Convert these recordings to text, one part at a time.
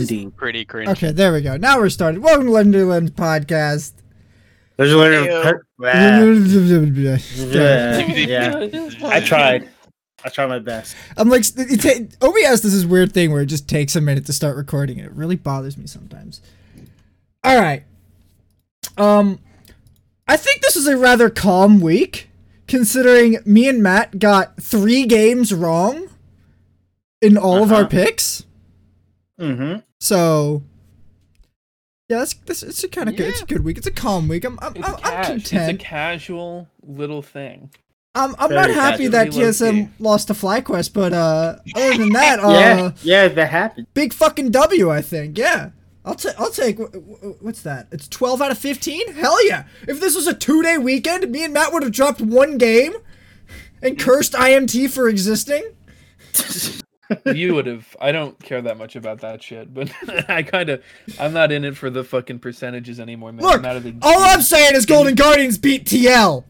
Indeed. Pretty cringe. Okay, there we go. Now we're started. Welcome to Legendary Lens Podcast. There's a little. I'm Yeah, yeah. I tried. I tried my best. I'm like, it, it, OBS does this weird thing where it just takes a minute to start recording, and it really bothers me sometimes. All right. Um, I think this is a rather calm week, considering me and Matt got three games wrong in all of our Uh-huh. picks. Mm-hmm. So yeah, that's, that's it's a kind of good. It's a good week. It's a calm week. I'm I'm, It's, I'm, a I'm cash. it's a casual little thing. I'm I'm Very not happy that TSM key. lost to FlyQuest, but uh, other than that, uh, yeah, yeah, that happened. big fucking W. I think. Yeah. I'll take. I'll take. wh- wh- What's that? It's twelve out of fifteen. Hell yeah! If this was a two-day weekend, me and Matt would have dropped one game, and cursed IMT for existing. You would have. I don't care that much about that shit, but I kind of. I'm not in it for the fucking percentages anymore, man. Look, I'm out of the all I'm saying is Golden Guardians beat TL.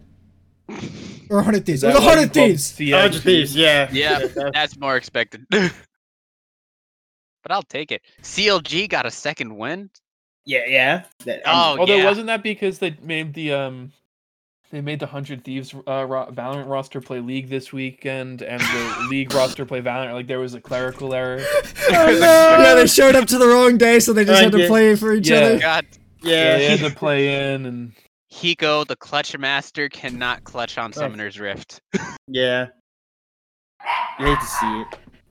Or Hundred Thieves. Is Or that the why Hundred Thieves. CLG? Oh, just these, yeah. Yeah, that's more expected. but I'll take it. CLG got a second win. yeah, yeah. That- Oh, Although yeah. wasn't that because they made the um, they made the Hundred Thieves uh, ro- Valorant roster play League this weekend, and the League roster play Valorant. Like there was a clerical error. Oh no! Yeah, they showed up to the wrong day, so they just I had to did. play for each Yeah. other. God, Yeah, they yeah. had to play in, and Hiko, the clutch master, cannot clutch on Summoner's Rift. yeah. You hate to see it.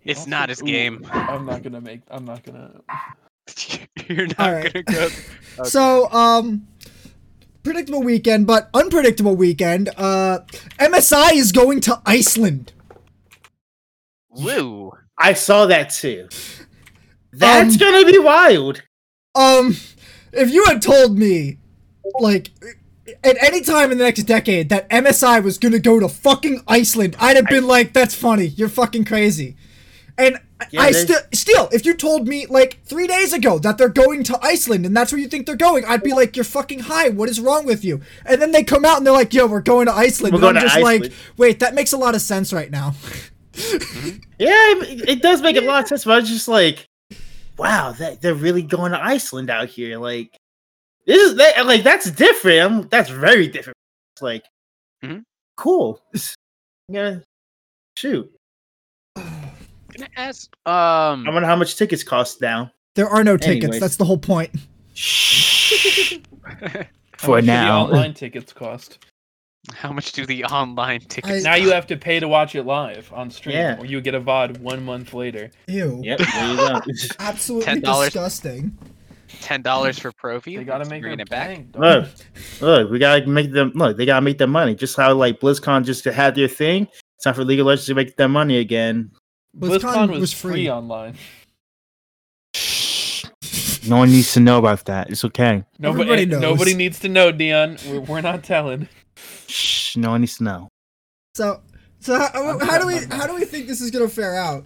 It's Also- not his ooh, game. I'm not gonna make. I'm not gonna. You're not Alright. gonna go. So, um, predictable weekend, but unpredictable weekend. Uh, MSI is going to Iceland. Woo. I saw that too. That's Um, gonna be wild. Um, if you had told me, like, at any time in the next decade that MSI was gonna go to fucking Iceland, I'd have been like, "That's funny. You're fucking crazy." And Yeah, I still, still, if you told me like three days ago that they're going to Iceland and that's where you think they're going, I'd be like, "You're fucking high. What is wrong with you?" And then they come out and they're like, "Yo, we're going to Iceland." We're and going I'm to just like, "Wait, that makes a lot of sense right now." Yeah, it, it does make a lot of sense, but I was just like, wow, that they're really going to Iceland out here. Like, this is that, like that's different. I'm, that's very different. It's like, Mhm. cool. Yeah, shoot. Can I ask? Um, I wonder how much tickets cost now. There are no tickets. Anyways. That's the whole point. How For much the now. online tickets cost. how much do the online tickets? I- Now you have to pay to watch it live on stream, Yeah. or you get a VOD one month later. Ew. Yep, there you go. Absolutely $10. disgusting. Ten dollars for pro view. They gotta make bring it back. look, look, we gotta make them. Look, they gotta make their money. Just how like BlizzCon just had their thing. It's time for League of Legends to make their money again. BlizzCon was, free online. No one needs to know about that. It's okay. Nobody, Everybody knows. nobody needs to know, Dion. We're, we're not telling. Shh, no one needs to know. So, so how, how do we how do we think this is gonna fare out?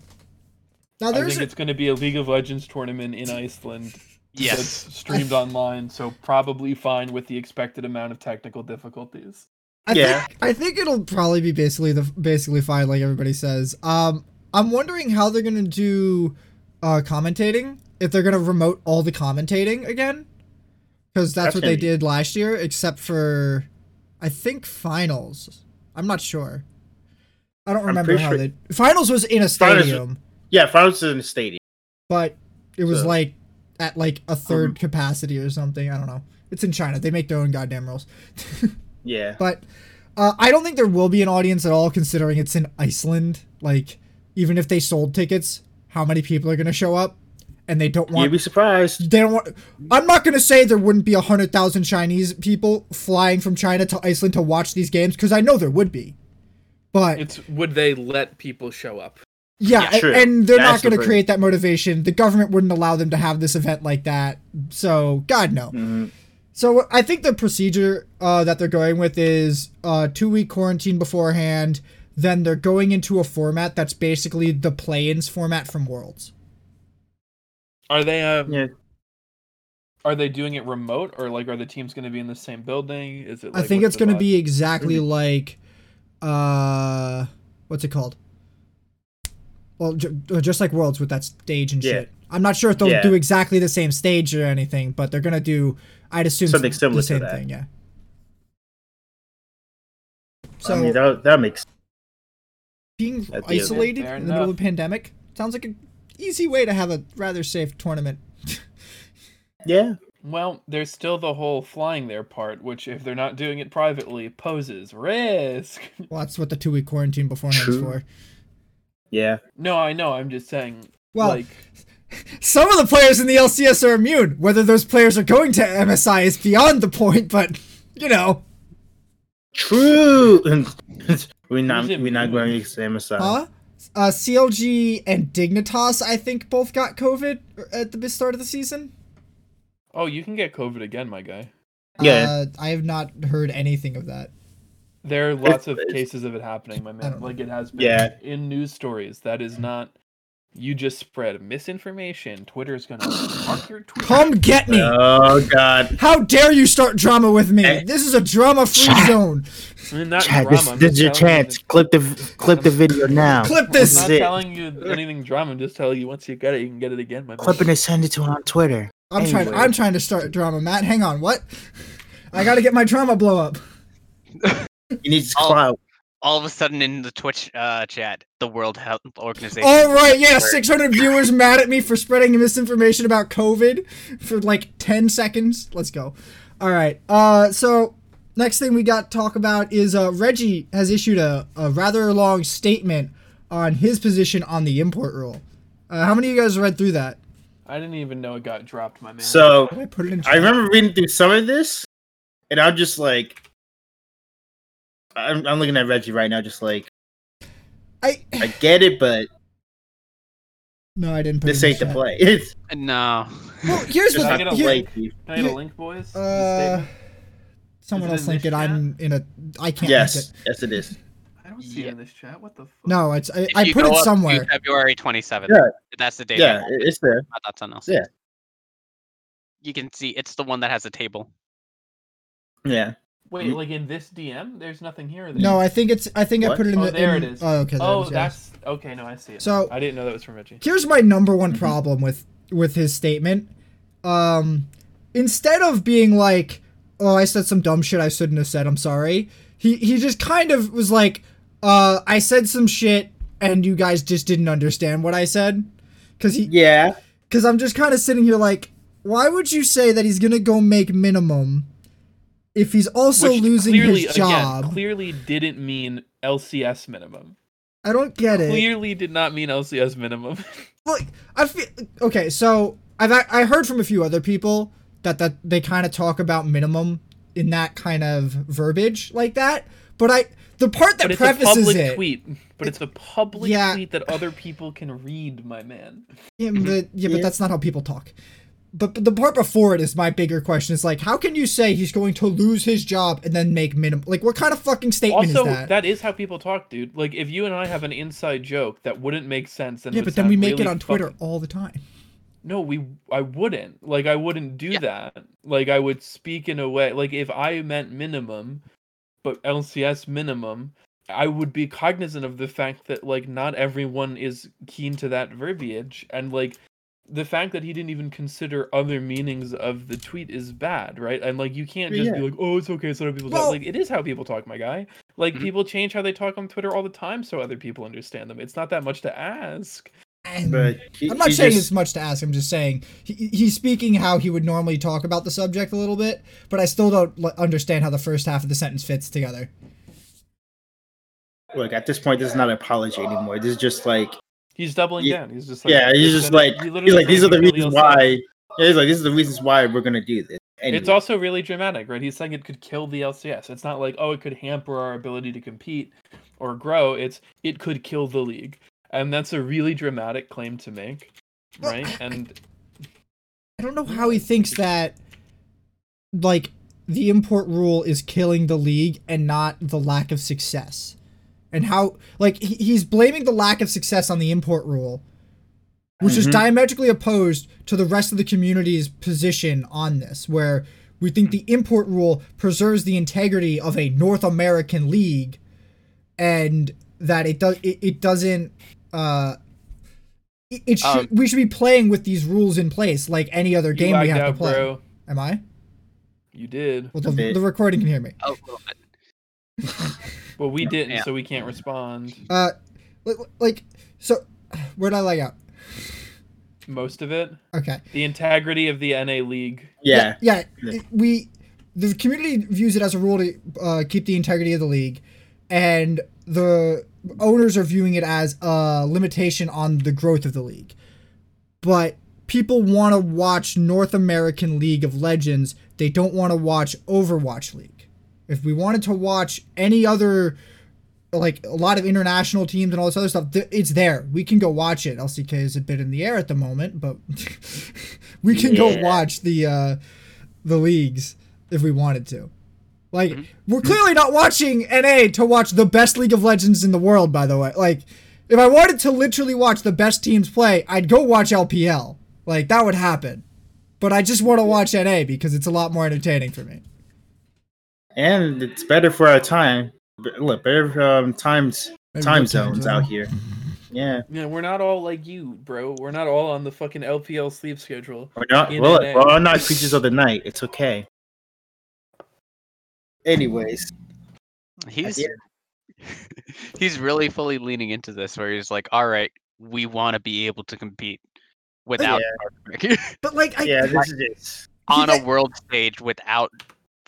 Now there's I think a, it's going to be a League of Legends tournament in Iceland. Yes. That's streamed online, so probably fine with the expected amount of technical difficulties. I Yeah. think I think it'll probably be basically the basically fine like everybody says. Um, I'm wondering how they're gonna do uh commentating. If they're gonna remote all the commentating again, because that's, That's what they be- did last year, except for I think finals. I'm not sure. I don't remember how sure- they finals was in a Finals- stadium. Yeah, finals was in a stadium. but it was So- like at like a 3rd capacity or something. I don't know. It's in China. They make their own goddamn rules. Yeah. but uh, I don't think there will be an audience at all, considering it's in Iceland. Like, even if they sold tickets, how many people are going to show up? And they don't want. You'd be surprised. They don't want. I'm not going to say there wouldn't be a hundred thousand Chinese people flying from China to Iceland to watch these games, because I know there would be. But It's would they let people show up? Yeah, Yeah, a- true. and they're not going to create that motivation. The government wouldn't allow them to have this event like that. So, God no. Mhm. So, I think the procedure uh, that they're going with is uh, two week quarantine beforehand. Then they're going into a format that's basically the play-ins format from Worlds. Are they uh, Yeah. are they doing it remote or like are the teams going to be in the same building? Is it? I think it's going to be exactly like, uh, what's it called? Well, ju- uh, just like Worlds with that stage and Yeah. shit. I'm not sure if they'll Yeah. do exactly the same stage or anything, but they're gonna do. I'd assume Something similar the to same that. thing. Yeah. So I mean, that, that makes being At isolated in the middle of a pandemic sounds like an easy way to have a rather safe tournament. yeah. Well, there's still the whole flying there part, which if they're not doing it privately, poses risk. Well, that's what the two week quarantine beforehand is for. Yeah. No, I know. I'm just saying. Well, like, Some of the players in the LCS are immune. Whether those players are going to MSI is beyond the point, but you know, True. We're not we're not going to use MSI. huh? Uh, CLG and Dignitas, I think, both got COVID at the start of the season. oh, you can get COVID again, my guy. Yeah. Uh, I have not heard anything of that. There are lots of it's- cases of it happening, my don't man. know. Like it has been Yeah. in news stories. That is not. You just spread misinformation. Twitter's gonna mark your tweet. Come get me! Oh God. How dare you start drama with me? Eh. This is a drama-free Chat. zone. I not Chad, drama. this, this is your telling you chance. Clip the clip the video now. Clip this. I'm not That's it. telling you anything drama. I'm just telling you once you get it, you can get it again, my man. Clip and send it to him on Twitter. I'm trying. I'm trying to start drama, Matt. Hang on. What? I gotta get my drama blow up. He needs clout. All of a sudden in the Twitch uh, chat, the World Health Organization. All right, yeah, 600 viewers mad at me for spreading misinformation about COVID for like 10 seconds. Let's go. All right. Uh, so next thing we got to talk about is uh, Reggie has issued a, a rather long statement on his position on the import rule. Uh, how many of you guys read through that? I didn't even know it got dropped, my man. So I put it in? I remember reading through some of this, and I'm just like, I'm, I'm looking at Reggie right now, just like, I I get it, but no, I didn't. Put this ain't the play. It's No. Well, here's just the I not get a here- link? Chief. Can I get a link, boys? Uh, someone Is else in link this it. I'm in a. I can't. Yes, Link it. yes, it is. I don't see yeah. it in this chat. What the fuck? No, it's. I, I put it somewhere. February 27th. Yeah. That's the date. Yeah, I it's there. I thought something else. Yeah. You can see it's the one that has a table. Yeah. Wait, You- like in this DM, there's nothing here. Then. No, I think it's. I think I put it in Oh, the. there in- it is. Oh, okay. there it Oh, is, yeah. that's okay. No, I see it. So- I didn't know that was from Reggie. Here's my number one Mm-hmm. problem with with his statement. Um, instead of being like, "Oh, I said some dumb shit I shouldn't have said. I'm sorry," he he just kind of was like, "Uh, I said some shit and you guys just didn't understand what I said," because he Yeah. because I'm just kind of sitting here like, why would you say that he's gonna go make minimum if he's also Which losing clearly, his job? Again, clearly didn't mean LCS minimum. I don't get it. Clearly did not mean LCS minimum. Look, I feel okay. So I've I heard from a few other people that that they kind of talk about minimum in that kind of verbiage like that. But I the part that but it's a prefaces public it, tweet. But it's a public Yeah. tweet that other people can read, my man. yeah, mm-hmm. but, yeah, but Yeah. that's not how people talk. But, but the part before it is my bigger question. Is like, how can you say he's going to lose his job and then make minimum? Like, what kind of fucking statement Also, is that? that is how people talk, dude. Like, if you and I have an inside joke that wouldn't make sense, and yeah, but then we sound make it on Twitter fucking- all the time. No, we. I wouldn't. Like, I wouldn't do Yeah. that. Like, I would speak in a way. Like, if I meant minimum, but LCS minimum, I would be cognizant of the fact that like not everyone is keen to that verbiage, and like the fact that he didn't even consider other meanings of the tweet is bad, right? And like you can't just be like, oh, it's okay, it's how people Well- talk. Like it is how people talk, my guy. Like Mhm. people change how they talk on Twitter all the time, so other people understand them. It's not that much to ask. And But he, I'm not saying just- it's much to ask. I'm just saying he, he's speaking how he would normally talk about the subject a little bit, but I still don't l- understand how the first half of the sentence fits together. look at this point. This is not an apology anymore. This is just like, He's doubling Yeah. down. He's just like, yeah, he's it's just like, he he's like, these are the reasons why. Yeah, he's like, these are the reasons why we're gonna do this. Anyway. It's also really dramatic, right? He's saying it could kill the LCS. It's not like, oh, it could hamper our ability to compete or grow. It's it could kill the league. And that's a really dramatic claim to make. Right? I- And I don't know how he thinks that, like, the import rule is killing the league and not the lack of success. And how, like, he, he's blaming the lack of success on the import rule, which is Mhm. diametrically opposed to the rest of the community's position on this, where we think the import rule preserves the integrity of a North American league and that it does it, it doesn't uh it it should, Um, we should be playing with these rules in place like any other game we have out, to play. bro. Am I? You did. Well, the, the recording can hear me. Oh, a little bit. Well, we didn't, Yeah. so we can't respond. Uh, like, so, where'd I lay out? Most of it. Okay. The integrity of the NA league. Yeah. Yeah. Yeah. it- we, the community views it as a rule to uh, keep the integrity of the league, and the owners are viewing it as a limitation on the growth of the league. But people want to watch North American League of Legends. They don't want to watch Overwatch League. If we wanted to watch any other, like a lot of international teams and all this other stuff, th- it's there. We can go watch it. LCK is a bit in the air at the moment, but we can go watch the uh, the leagues if we wanted to. Like Mhm. we're clearly not watching NA to watch the best League of Legends in the world. By the way, like if I wanted to literally watch the best teams play, I'd go watch LPL. Like that would happen. But I just want to watch NA because it's a lot more entertaining for me. And it's better for our time. Look, better um, times Maybe time zones zone? out here. Yeah. Yeah, we're not all like you, bro. We're not all on the fucking LPL sleep schedule. We're not In well, NA. we're all not creatures of the night. It's okay. Anyways, He's he's really fully leaning into this, where he's like, "All right, we want to be able to compete without But like I yeah, this is it. on a world stage without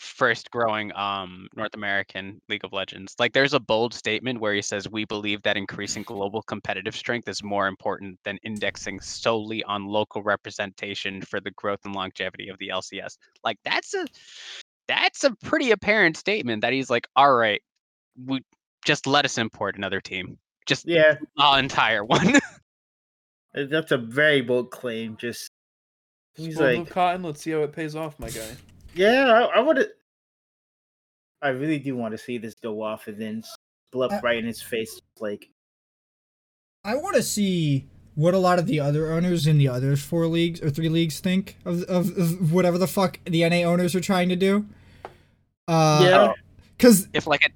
first growing um North American League of Legends. Like there's a bold statement where he says we believe that increasing global competitive strength is more important than indexing solely on local representation for the growth and longevity of the LCS. Like that's a that's a pretty apparent statement that he's like, all right, we just let us import another team. Just Yeah, the entire one. that's a very bold claim. Just he's Spoiled like, of cotton. Let's see how it pays off, my guy. Yeah, I, I would. I really do want to see this go off and then blow up I- right in his face. Like, I want to see what a lot of the other owners in the other four leagues or three leagues think of, of, of whatever the fuck the NA owners are trying to do. Uh, yeah, because if like a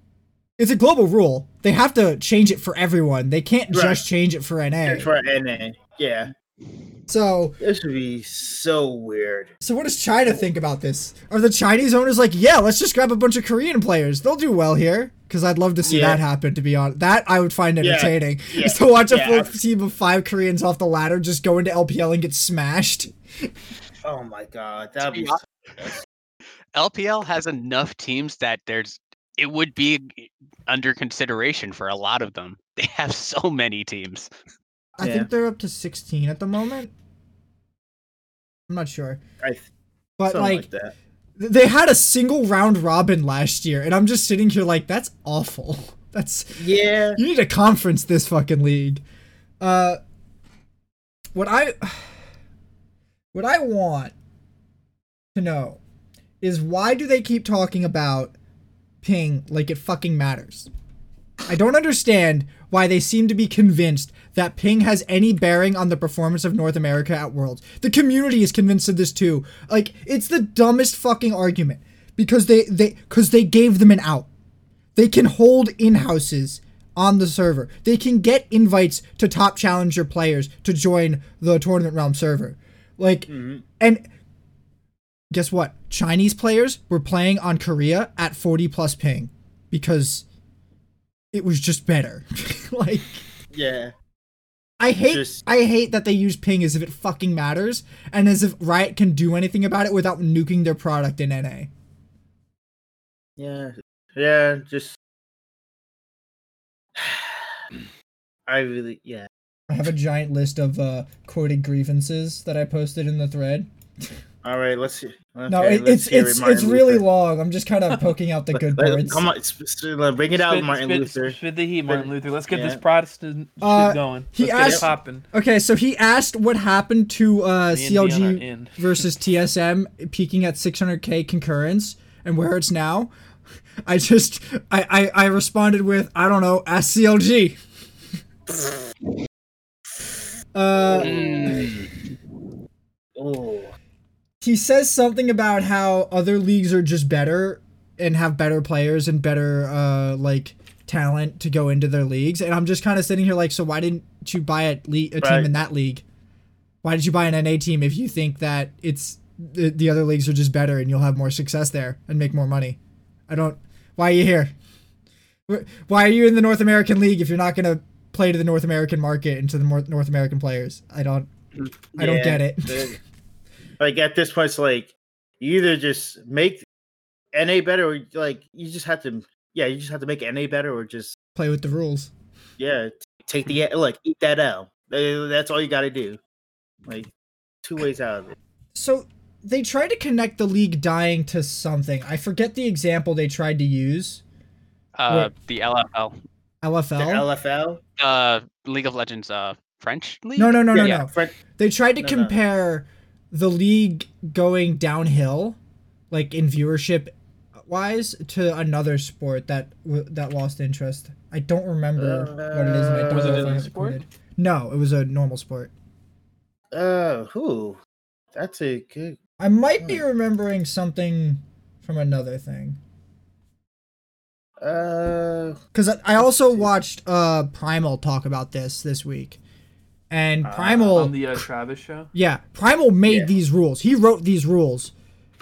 it's a global rule. They have to change it for everyone. They can't Right. just change it for NA. it's for NA. Yeah, So, this would be so weird. so what does China think about this? Are the Chinese owners like, yeah, let's just grab a bunch of Korean players. They'll do well here. Because I'd love to see Yeah. that happen. To be honest, that I would find entertaining. Yeah. Is to watch a Yeah. full team of five Koreans off the ladder just go into LPL and get smashed. Oh my god, that'd be be. honest- LPL has enough teams that there's it would be under consideration for a lot of them. They have so many teams. I Yeah. think they're up to 16 at the moment. I'm not sure. I, th- But like, like that. they had a single round robin last year and I'm just sitting here like that's awful. That's Yeah, you need to conference this fucking league. Uh what I what I want to know is why do they keep talking about ping like it fucking matters? I don't understand why they seem to be convinced that ping has any bearing on the performance of North America at Worlds. The community is convinced of this too. Like it's the dumbest fucking argument because they they cuz they gave them an out. They can hold in-houses on the server. They can get invites to top challenger players to join the tournament realm server. Like Mhm. and guess what? Chinese players were playing on Korea at 40 plus ping because it was just better. like yeah. I hate Just- I hate that they use ping as if it fucking matters and as if Riot can do anything about it without nuking their product in NA. Yeah, yeah, just. I really, yeah. I have a giant list of uh quoted grievances that I posted in the thread. All right, let's see. Okay, no, it, it's it's Martin it's really Luther. long. I'm just kind of poking out the good let- parts. Come on, sp- sp- bring it out, Spit- Martin spit- Luther. Spit the heat, Martin Luther. Let's get this Yeah. Protestant Uh, shit going. he Let's get asked- it popping. Okay, so he asked what happened to uh, Me and Dion are CLG versus TSM peaking at 600k concurrence and where it's now. I just I, I I responded with I don't know ask CLG. uh, Oh, he says something about how other leagues are just better and have better players and better uh like talent to go into their leagues, and I'm just kind of sitting here like, so why didn't you buy a, le- a team in that league? Why did you buy an NA team if you think that it's the, the other leagues are just better and you'll have more success there and make more money? I don't. Why are you here? Why are you in the North American League if you're not gonna play to the North American market and to the North American players? I don't. I don't get it. The- like at this point, it's like you either just make NA better, or like you just have to. Yeah, you just have to make NA better, or just Play with the rules. yeah, t- take the like eat that L. That's all you got to do. Like two ways out of it. So they tried to connect the league dying to something. I forget the example they tried to use. Uh, the LFL, The LFL. LFL. uh, League of Legends, uh, French league. No, no, no, no, yeah, no. Fren- They tried to No, no. compare the league going downhill, like in viewership wise, to another sport that w- that lost interest. I don't remember what it is. And I don't Was know it if a I have sport? quoted. No, it was a normal sport. Uh, who? That's a good. I might be remembering something from another thing. Uh, Because I also watched uh Primal talk about this this week, and Ah, Primal, on the uh, Travis show. yeah, Primal made Yeah. these rules. He wrote these rules,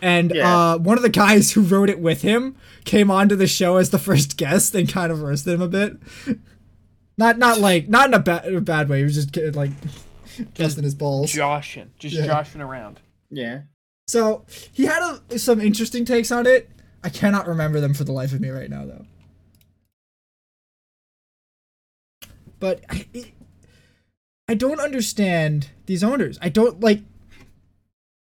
and Yeah. uh, one of the guys who wrote it with him came onto the show as the first guest and kind of roasted him a bit. Not not like not in a bad a bad way. He was just ki- like busting his balls. Joshing, just Yeah. joshing around. yeah. So he had a, some interesting takes on it. I cannot remember them for the life of me right now, though. But it, I don't understand these owners. I don't like.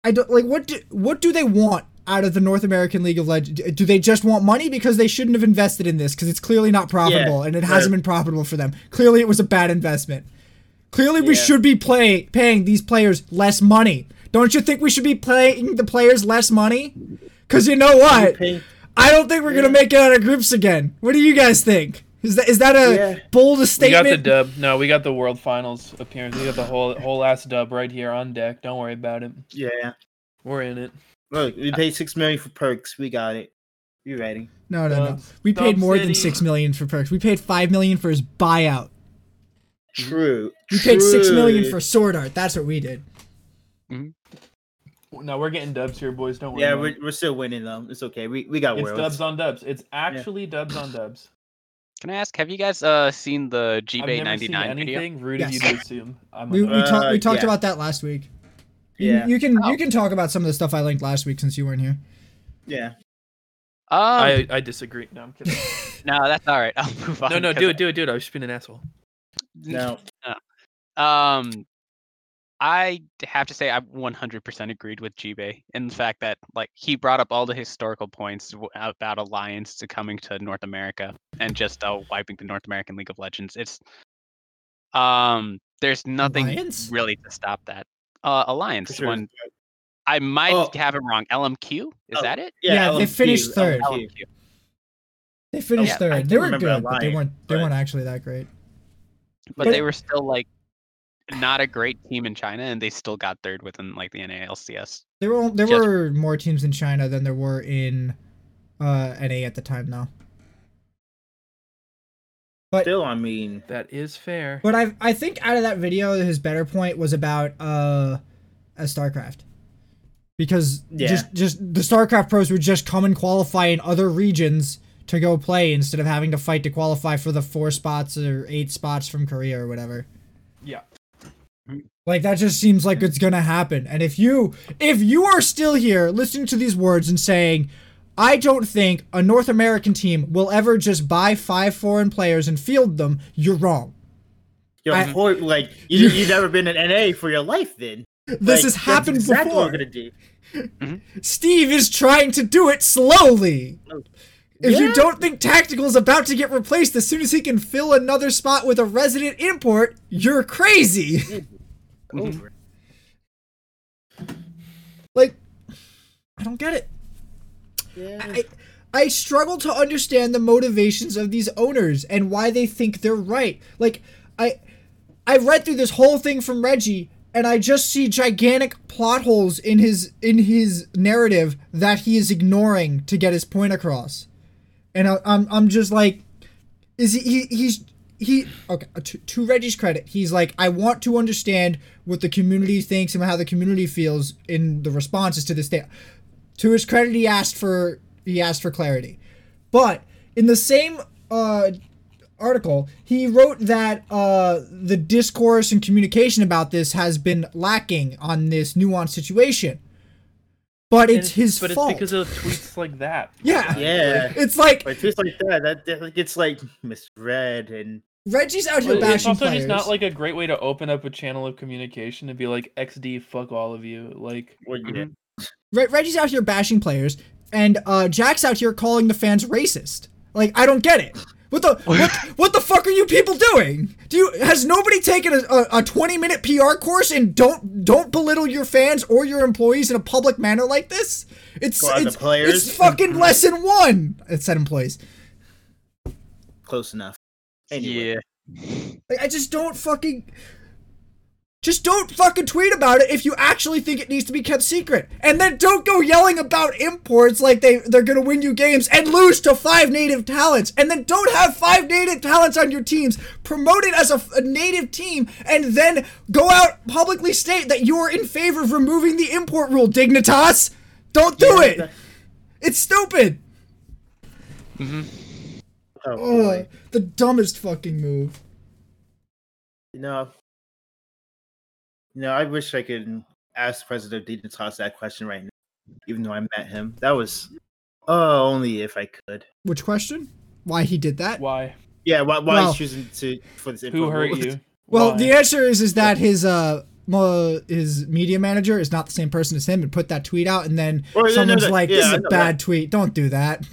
I don't like what do what do they want out of the North American League of Legends? Do they just want money because they shouldn't have invested in this because it's clearly not profitable and it hasn't right. been profitable for them. Clearly, it was a bad investment. Clearly, we should be play, paying these players less money. Don't you think we should be paying the players less money? Because you know what? I don't think we're gonna make it out of groups again. What do you guys think? Is that is that a Yeah. bold statement? We got the dub. No, we got the World Finals appearance. We got the whole whole ass dub right here on deck. Don't worry about it. Yeah. We're in it. Look, we paid six million for Perkz. We got it. You ready? no, no, no. Dubs. We paid Dub more than six million for Perkz. We paid five million for his buyout. True. We paid six million for SwordArt. That's what we did. Mm-hmm. No, we're getting dubs here, boys. Don't worry. Yeah, we're, we're still winning though. It's okay. We we got worlds. it's worlds. dubs on dubs. It's actually dubs on dubs. Can I ask, have you guys uh seen the I've GBay never seen 99 video? anything. Rude of you Yes. to assume. I'm We we, nut. talked we Uh, talked yeah. about that last week. You- Yeah. You, can Oh. you can talk about some of the stuff I linked last week since you weren't here. Yeah. Um, I I disagree. No, I'm kidding. no, that's all right. I'll move on. no, no, 'cause do it, do it, do it. I was just being an asshole. No. Um, I have to say I 100% agreed with Jibe in the fact that like he brought up all the historical points about Alliance to coming to North America and just uh, wiping the North American League of Legends. It's um, there's nothing Alliance? really to stop that. Uh, Alliance. Sure. When I might Oh. have it wrong. LMQ is Oh, that it? Yeah, they LMQ, finished third. LMQ. LMQ. They finished yeah, third. do They were remember good, but they Alliance, weren't they but- weren't actually that great. But But- they were still like not a great team in China, and they still got third within like the NALCS. There were there Just- were more teams in China than there were in uh, NA at the time, though. But Still, I mean, That is fair. but I I think out of that video, his better point was about uh, a StarCraft, because Yeah. just just the StarCraft pros would just come and qualify in other regions to go play instead of having to fight to qualify for the four spots or eight spots from Korea or whatever. Yeah. Like that just seems like it's gonna happen. And if you if you are still here listening to these words and saying, I don't think a North American team will ever just buy five foreign players and field them, you're wrong. you're I- poor, like you you've never been in NA for your life. Then This Like, has that's happened exactly before. What we're gonna do. Mm-hmm. Steve is trying to do it slowly. If you don't think Tactical is about to get replaced as soon as he can fill another spot with a resident import, you're crazy. Mm-hmm. Over. like, I don't get it. Yeah. I, I struggle to understand the motivations of these owners and why they think they're right. Like I I read through this whole thing from Reggie and I just see gigantic plot holes in his in his narrative that he is ignoring to get his point across. And I, I'm I'm just like is he, he he's he okay uh, to, to Reggie's credit he's like I want to understand what the community thinks and how the community feels in the responses to this thing. To his credit, he asked for he asked for clarity, but in the same uh, article, he wrote that uh, the discourse and communication about this has been lacking on this nuanced situation. But And it's his but fault. it's because of tweets like that. yeah. Yeah. It's like But tweets like that, that, that gets like misread and Reggie's out here But it's also players. just not like a great way to open up a channel of communication and be like XD fuck all of you. Like well, yeah. Re- Reggie's out here bashing players, and uh, Jack's out here calling the fans racist. Like, I don't get it. What the what, what the fuck are you people doing? Do you has nobody taken a, a, a 20 minute PR course and don't don't belittle your fans or your employees in a public manner like this? It's Go it's, players. it's fucking lesson one. It said employees. close enough. Anyway. Yeah. Like, I just don't fucking. Just don't fucking tweet about it if you actually think it needs to be kept secret. And then don't go yelling about imports like they, they're gonna win you games and lose to five native talents. And then don't have five native talents on your teams. Promote it as a, a native team and then go out publicly state that you're in favor of removing the import rule, Dignitas! Don't do Yeah, it! that- It's stupid! Mm-hmm. Oh, Ugh, boy. the dumbest fucking move. You know, you know, I wish I could ask President Dignitas that question right now, even though I met him. That was, oh, only if I could. Which question? Why he did that? why? Yeah, why, why Well- he's choosing to for this? Who hurt rule. you? Well, Why? the answer is is that his uh his media manager is not the same person as him and put that tweet out and then Well, no, no, someone's no, like yeah, this is a know bad tweet don't do that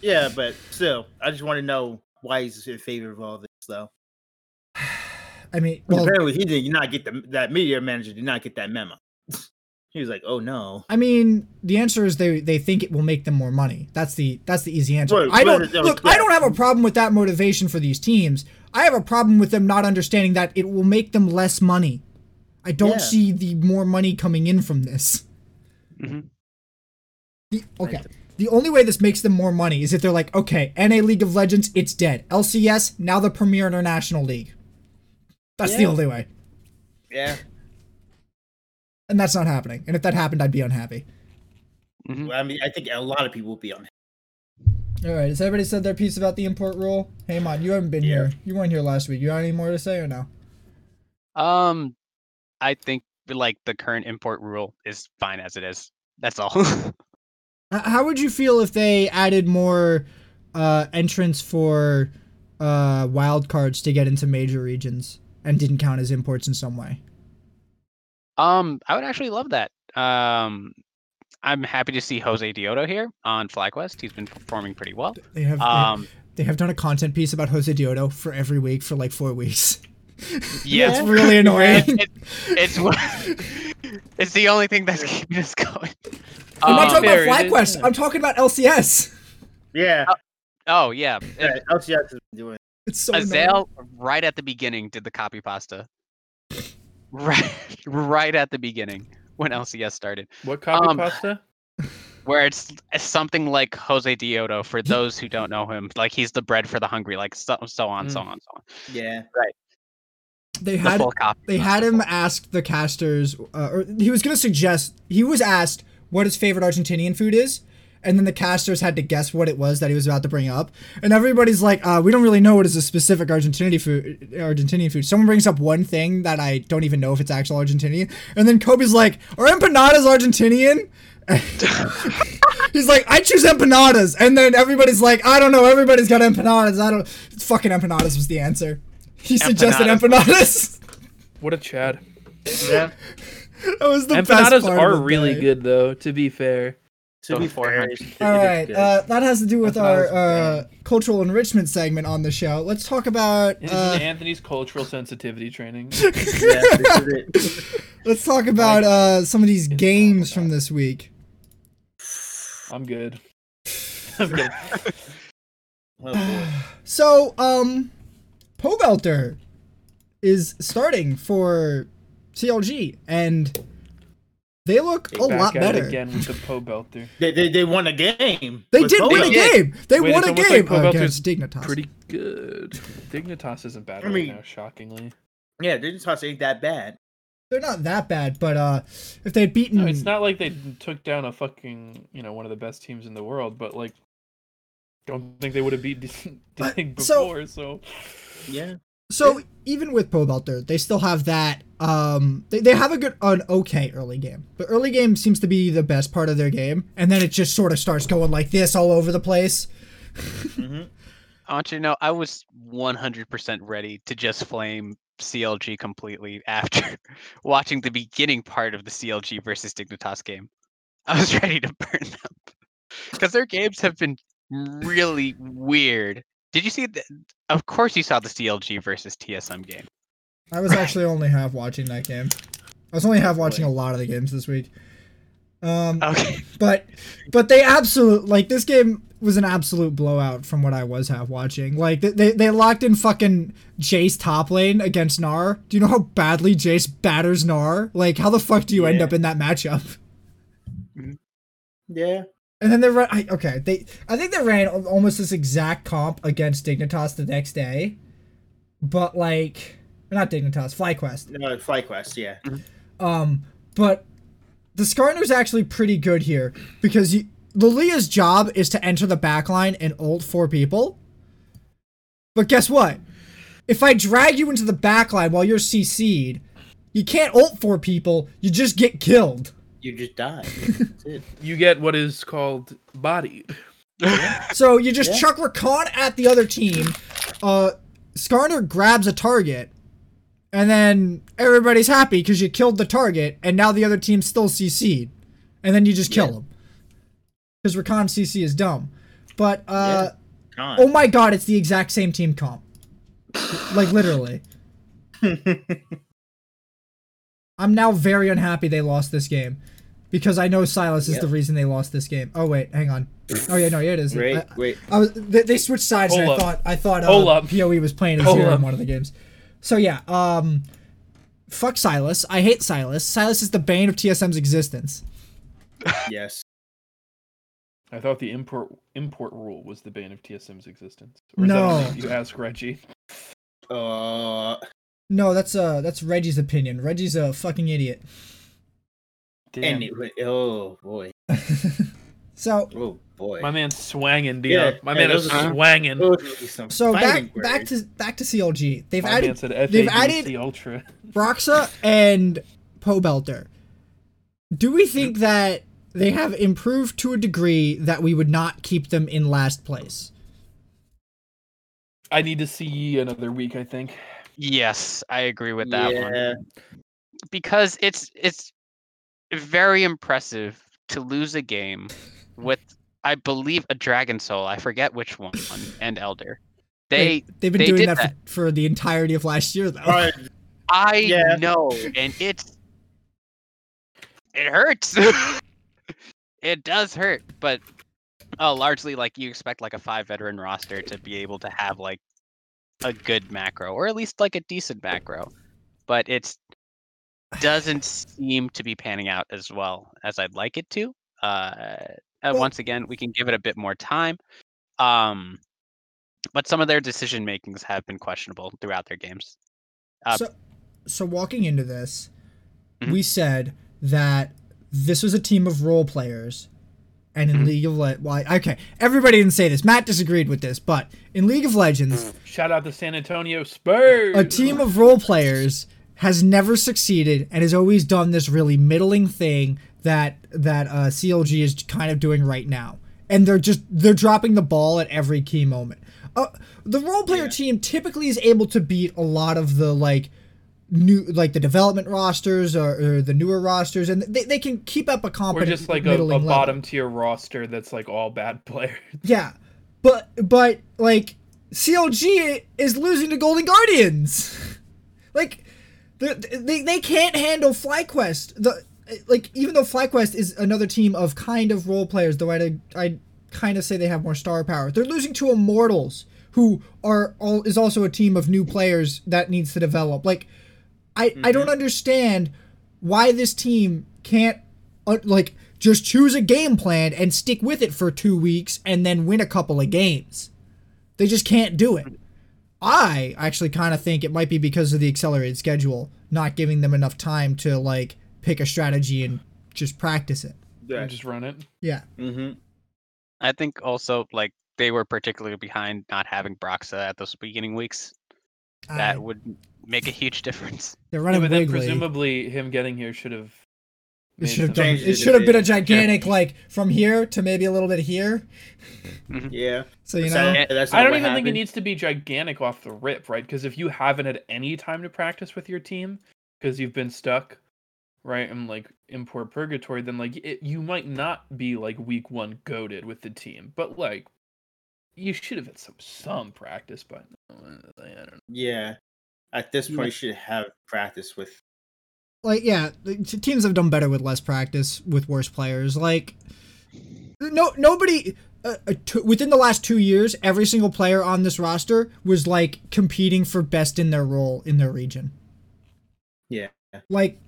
Yeah, but still, I just want to know why he's in favor of all this, though. I mean Well, well apparently, he did not get the that media manager did not get that memo. he was like, "Oh no." i mean the answer is they they think it will make them more money that's the that's the easy answer Right, i don't right, right, look yeah. i don't have a problem with that motivation for these teams i have a problem with them not understanding that it will make them less money i don't Yeah. see the more money coming in from this Mhm. The, okay. The only way this makes them more money is if they're like, okay, NA League of Legends, it's dead. LCS, now the Premier International League. That's the only way. Yeah, And that's not happening. And if that happened, I'd be unhappy. Mhm. Well, I mean, I think a lot of people will be on. All right. Has everybody said their piece about the import rule? Hey, man, you haven't been Yeah. here. You weren't here last week. You got any more to say or no? Um, I think like the current import rule is fine as it is. That's all. How would you feel if they added more uh, entrants for uh, wild cards to get into major regions and didn't count as imports in some way? um, I would actually love that. Um, I'm happy to see Josedeodo here on FlyQuest. He's been performing pretty well. They have Um, they have done a content piece about Josedeodo for every week for like four weeks. yeah, It's really annoying. it, it's what- it's the only thing that's keeping us going. I'm not Um, talking about it is, FlyQuest. I'm talking about LCS. Yeah, oh yeah, yeah LCS is doing. It's so annoying. Azael right at the beginning did the copy pasta. Right, right at the beginning when LCS started, What copy Um, pasta? where it's, it's something like Josedeodo for those who don't know him. Like he's the bread for the hungry, like so, so on, so Mm. on, so on. Yeah, Right. They The had full copy. they had him ask the casters, uh, or he was gonna suggest. He was asked what his favorite Argentinian food is, and then the casters had to guess what it was that he was about to bring up. And everybody's like, uh, "We don't really know what is a specific Argentinian food." Argentinian food. Someone brings up one thing that I don't even know if it's actual Argentinian, and then Kobe's like, "Are empanadas Argentinian?" He's like, I choose empanadas, and then everybody's like, I don't know, everybody's got empanadas. I don't. Fucking empanadas was the answer. He suggested empanadas. What a Chad. yeah. that was the best Empanadas part are of the really day. good though. To be fair, To So be 400. fair, it- All it is right, good. uh, that has to do with our uh, cultural enrichment segment on the show. Let's talk about. this Uh, is Anthony's cultural sensitivity training. yeah, this is it. let's talk about uh, some of these games from this week. I'm good. I'm good. Oh. So, um, Pobelter is starting for CLG, and They look a Back lot at better. it again with the Pobelter. They, they, they won a game. They did Boba. win a game. They Wait, won a game like against Dignitas. Pretty good. Dignitas isn't bad I right now, shockingly. Yeah, Dignitas ain't that bad. They're not that bad, but uh, if they'd beaten, No, it's not like they took down a fucking, you know, one of the best teams in the world, but like, don't think they would have beat But- Dig so- before. So, Yeah. So even with Pobelter, they still have that. Um, they, they have a good, an okay early game. The early game seems to be the best part of their game, and then it just sort of starts going like this all over the place. hmm I want you to know I was 100% ready to just flame CLG completely after watching the beginning part of the CLG versus Dignitas game. I was ready to burn them because their games have been really weird. Did you see? The, of course, you saw the CLG versus TSM game. I was actually only half watching that game. I was only half watching a lot of the games this week. Um, Okay. but but they absolute like this game was an absolute blowout from what I was half watching. Like they they, they locked in fucking Jace top lane against Gnar. Do you know how badly Jace batters Gnar? Like how the fuck do you end up in that matchup? Yeah. And then they ran. I, okay, they. I think they ran almost this exact comp against Dignitas the next day, but like, not Dignitas, FlyQuest. No, FlyQuest, yeah. Um, but the Skarner's actually pretty good here because you, Lilia's job is to enter the backline and ult four people. But guess what? If I drag you into the backline while you're CC'd, you can't ult four people. You just get killed. You just die. That's it. you get what is called bodied. So you just Yeah. chuck Rakan at the other team. Uh, Skarner grabs a target, and then everybody's happy because you killed the target, and now the other team still CC'd, and then you just kill Yeah. them because Rakan CC is dumb. But uh, Gone. oh my god, it's the exact same team comp, like literally. I'm now very unhappy they lost this game. Because I know Sylas is the reason they lost this game. Oh wait, hang on. Oh yeah, no, yeah, it is. wait, I- wait. I was they, they switched sides and I thought I thought uh, PoE was playing as Hold zero in one of the games. So yeah, um fuck Sylas. I hate Sylas. Sylas is the bane of TSM's existence. Yes. I thought the import import rule was the bane of TSM's existence. Or is No. that you ask Reggie. Uh, No, that's uh that's Reggie's opinion. Reggie's a fucking idiot. Damn. anyway, oh boy. so Oh boy. My man's swanging, dude. Yeah, My yeah, man is those are- swanging. Those would be some so fighting back back to back to CLG. They've My added man said they've FADC added- Ultra. Broxah and Pobelter. Do we think that they have improved to a degree that we would not keep them in last place? I need to see another week, I think. Yes, I agree with that one. yeah. because it's it's very impressive to lose a game with I believe a Dragon Soul. I forget which one and Elder. They they've been they doing did that, that. For, for the entirety of last year though. Alright, I Yeah. know, and it's it hurts. it does hurt, but oh, largely like you expect like a five veteran roster to be able to have like a good macro or at least like a decent macro, but it's doesn't seem to be panning out as well as I'd like it to. Uh, uh, Well- once again, we can give it a bit more time. Um, but some of their decision makings have been questionable throughout their games. Uh, so, so walking into this, Mhm. we said that this was a team of role players, and in Mhm. League of Le- well, okay, everybody didn't say this. Matt disagreed with this, but in League of Legends, Shout out the San Antonio Spurs. a team of role players has never succeeded and has always done this really middling thing that that uh, CLG is kind of doing right now. And they're just they're dropping the ball at every key moment. Uh, the role player Yeah. team typically is able to beat a lot of the like new like the development rosters or, or the newer rosters and they, they can keep up a We're just like a, a bottom tier roster that's like all bad players. Yeah, but but like CLG is losing to Golden Guardians. like they they they can't handle FlyQuest. The like even though FlyQuest is another team of kind of role players, though I I kind of say they have more star power. They're losing to Immortals, who are all is also a team of new players that needs to develop. Like I I don't understand why this team can't uh, like just choose a game plan and stick with it for two weeks and then win a couple of games. They just can't do it. I actually kind of think it might be because of the accelerated schedule, not giving them enough time to like pick a strategy and just practice it. Yeah. And just run it. Yeah. hmm I think also like they were particularly behind not having Broxah at those beginning weeks. That I- would make a huge difference. they're Yeah, running but then presumably him getting here should have. It should have some- done. It it should have been a bit. gigantic like from here to maybe a little bit here. Mm-hmm. Yeah. So you know, Yeah, that's I don't what even think it needs to be gigantic off the rip, right? Because if you haven't had any time to practice with your team because you've been stuck, right, in like import purgatory, then like it, you might not be like week one goaded with the team, but like you should have had some some practice. But I don't know. Yeah. At this point, you should have practice with. Like yeah, teams have done better with less practice with worse players. Like no nobody uh, uh, t- within the last two years, every single player on this roster was like competing for best in their role in their region. Yeah. Like,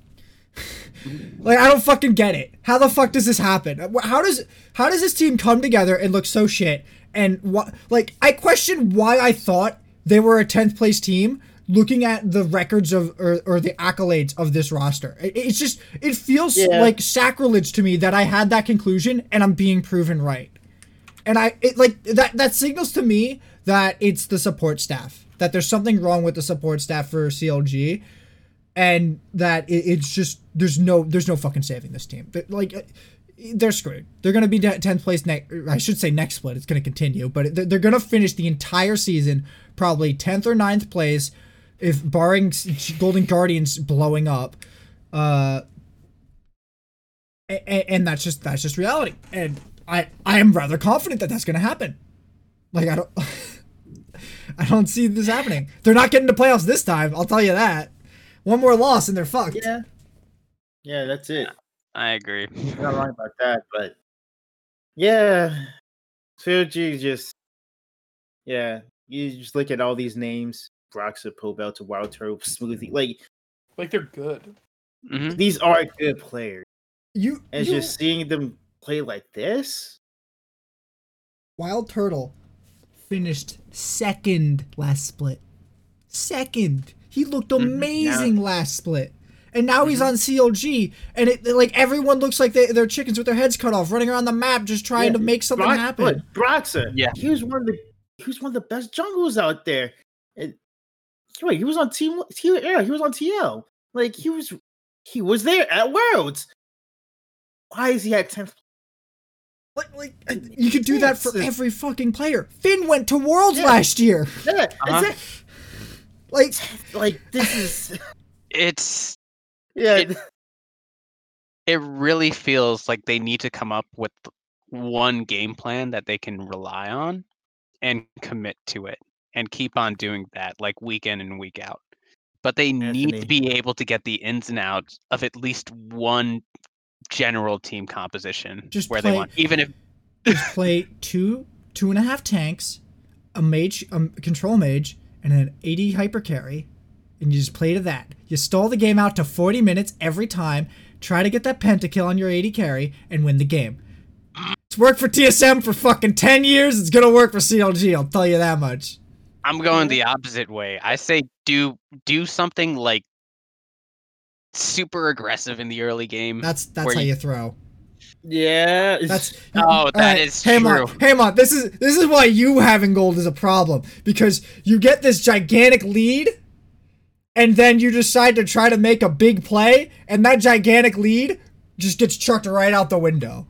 like I don't fucking get it. How the fuck does this happen? Uh, How does how does this team come together and look so shit? And what? Like I question why I thought they were a tenth place team. Looking at the records of or, or the accolades of this roster, It- it's just it feels Yeah. like sacrilege to me that I had that conclusion and I'm being proven right. And I it like that that signals to me that it's the support staff that there's something wrong with the support staff for CLG and that it, it's just there's no there's no fucking saving this team. But, like uh, they're screwed. They're gonna be tenth place next. I should say next split. It's gonna continue, but they're, they're gonna finish the entire season probably tenth or 9th place, if barring Golden Guardians blowing up. Uh, and, and that's just that's just reality. And I I am rather confident that that's gonna happen. Like I don't. I don't see this happening. They're not getting to playoffs this time. I'll tell you that. One more loss and they're fucked. Yeah. Yeah, that's it. I agree. You're not wrong about that, but yeah, Sergi just yeah. You just look at all these names: Broxah, Pobel, to Wild Turtle, Smoothie. Like Like they're good. hmm these are good players, You, and you just seeing them play like this. Wild Turtle finished second last split. Second. He looked Mhm. amazing last split. And now he's on CLG, and it like everyone looks like they, they're chickens with their heads cut off, running around the map, just trying Yeah, to make something Brock- happen. look, Broxah, Yeah. he was one of the he was one of the best jungles out there. And wait, he was on team. He, yeah, he was on TL. Like he was, he was there at Worlds. Why is he at tenth? Like, like you could do that for every fucking player. Finn went to Worlds Yeah. last year. Yeah, Uh-huh. Like, like this is It's yeah. It- it really feels like they need to come up with one game plan that they can rely on and commit to it and keep on doing that like week in and week out. But they need to be able to get the ins and outs of at least one general team composition Just where play- they want even if just play two two and a half tanks, a mage, a control mage, and an 80 hyper carry, and you just play to that. You stall the game out to 40 minutes every time. Try to get that pentakill on your 80 carry and win the game. It's worked for TSM for fucking 10 years. It's gonna work for CLG. I'll tell you that much. I'm going the opposite way. I say do do something like super aggressive in the early game. That's that's how you- you throw. Yeah, That's Oh, all that is Hamon, true. Hamon, this is this is why you having gold is a problem because you get this gigantic lead, and then you decide to try to make a big play, and that gigantic lead just gets chucked right out the window.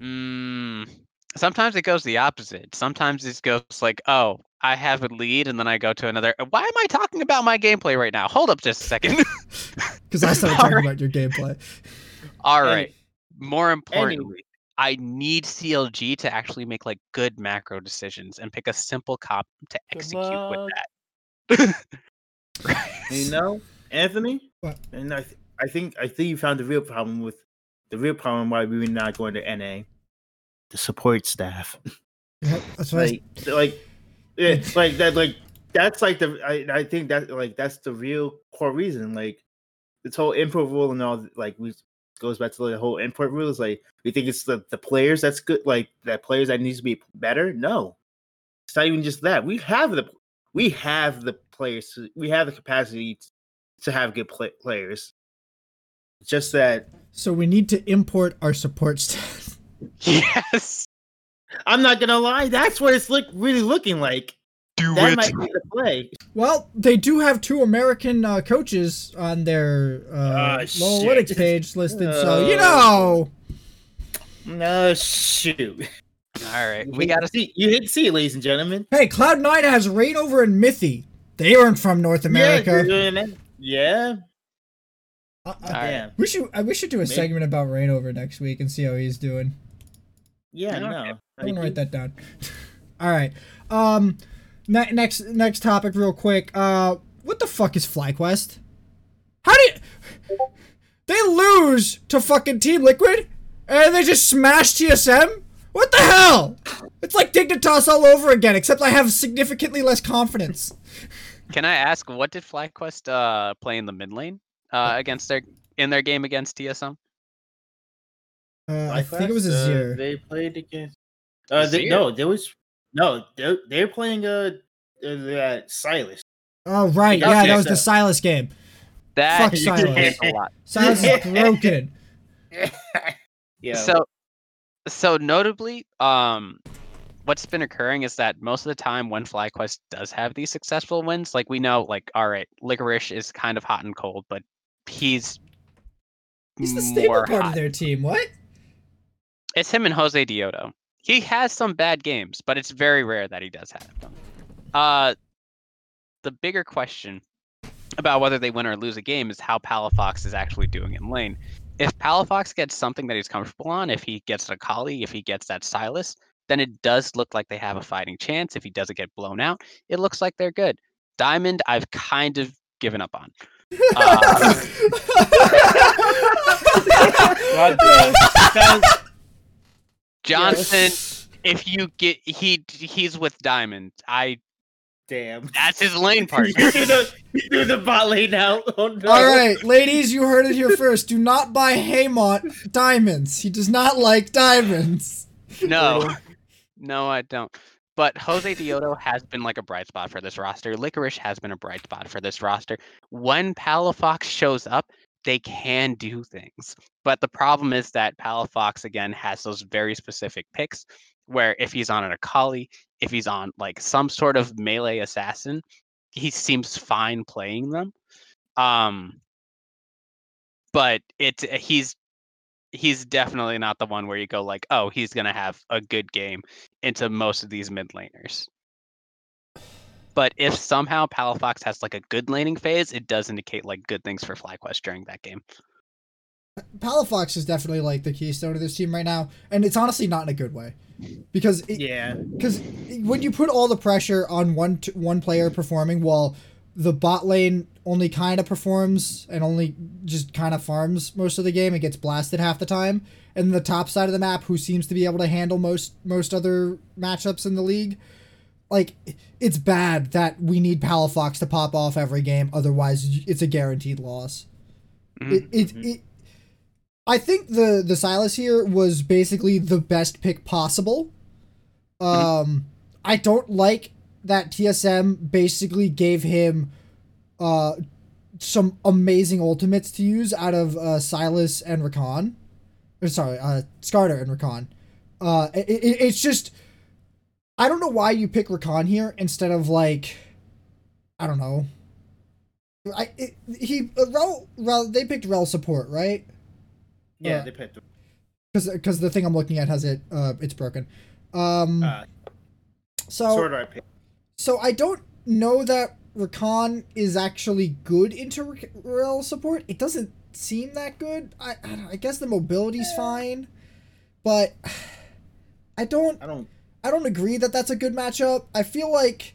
Mm, sometimes it goes the opposite. Sometimes it goes like, oh, I have a lead, and then I go to another. Uh, why am I talking about my gameplay right now? Hold up just a second. Because I started talking Alright. about your gameplay. All Any- right. More importantly, I need CLG to actually make like good macro decisions and pick a simple cop to execute with luck. that. you know, Anthony. What? And I, th- I think, I think you found the real problem with the real problem why we were not going to NA. The support staff. Yeah, That's right. I, like, like, yeah, like that, like that's like the. I, I think that like that's the real core reason. Like this whole improv rule and all. Like we goes back to the whole import rule. Is like we think it's the the players that's good, like that players that needs to be better. No, it's not even just that. We have the we have the players. to- We have the capacity t- to have good play, players. Just that So we need to import our support staff. Yes. I'm not gonna lie. That's what it's look really looking like. Do That might be the play. Well, they do have two American uh, coaches on their uh, low shit. analytics page listed, so you Uh, know. No shoot. All right, we gotta to see. You hate to see it, ladies and gentlemen. Hey, Cloud Nine has Reignover in Mithy. They aren't from North America. you're doing it. yeah. Uh, uh, All right. Damn. we should uh, we should do a Maybe. segment about Reignover next week and see how he's doing. Yeah, Okay. no. I'm gonna write that down. All right. Um, ne- next next topic, real quick. Uh, what the fuck is FlyQuest? How did they lose to fucking Team Liquid and they just smash TSM? What the hell? It's like Dignitas all over again, except I have significantly less confidence. Can I ask what did FlyQuest uh play in the mid lane uh against their in their game against TSM? Uh, I think it was a Uh, zero. They played against. Uh, they, no, there was no. They're they're playing uh, uh that Sylas. Oh right, yeah, that was the Sylas game. That Fuck explains Sylas. a lot. Sylas is broken. yeah. So, so notably, um, what's been occurring is that most of the time when FlyQuest does have these successful wins, like we know, like all right, Licorice is kind of hot and cold, but he's He's the stable part hot. of their team. What? It's him and Josedeodo. He has some bad games, but it's very rare that he does have them. Uh, the bigger question about whether they win or lose a game is how Palafox is actually doing in lane. If Palafox gets something that he's comfortable on, if he gets a Kali, if he gets that Sylas, then it does look like they have a fighting chance. If he doesn't get blown out, it looks like they're good. Diamond, I've kind of given up on. Uh, God damn. Sounds- Johnsun, if you get he he's with Diamond, I damn. that's his lane partner. you threw the, you threw the bot lane out. Oh no. All right, ladies, you heard it here first. Do not buy Haymont diamonds. He does not like diamonds. No, no, I don't. But Josedeodo has been like a bright spot for this roster. Licorice has been a bright spot for this roster. When Palafox shows up, they can do things. But the problem is that Palafox again has those very specific picks where if he's on an Akali, if he's on like some sort of melee assassin, he seems fine playing them. Um but it's he's he's definitely not the one where you go like, oh, he's gonna have a good game into most of these mid laners. But if somehow Palafox has like a good laning phase, it does indicate like good things for FlyQuest during that game. Uh, Palafox is definitely like the keystone of this team right now, and it's honestly not in a good way, because it, Yeah. because when you put all the pressure on one t- one player performing while the bot lane only kind of performs and only just kind of farms most of the game and gets blasted half the time and the top side of the map who seems to be able to handle most most other matchups in the league like it's bad that we need Palafox to pop off every game otherwise it's a guaranteed loss Mhm. it, it, it I think the the Sylas here was basically the best pick possible. Um, I don't like that TSM basically gave him uh some amazing ultimates to use out of uh, Sylas and Rakan. Or sorry, uh, Skarner and Rakan. Uh, it, it, it's just I don't know why you pick Rakan here instead of like I don't know. I it, he uh, Rell, Rell they picked Rell support right Yeah, Uh, they picked. because because the thing I'm looking at has it uh it's broken. Um, Uh, so Art picked. so I don't know that Rakan is actually good into Rell support. It doesn't seem that good. I I, I guess the mobility's fine, but I don't I don't. I don't agree that that's a good matchup. I feel like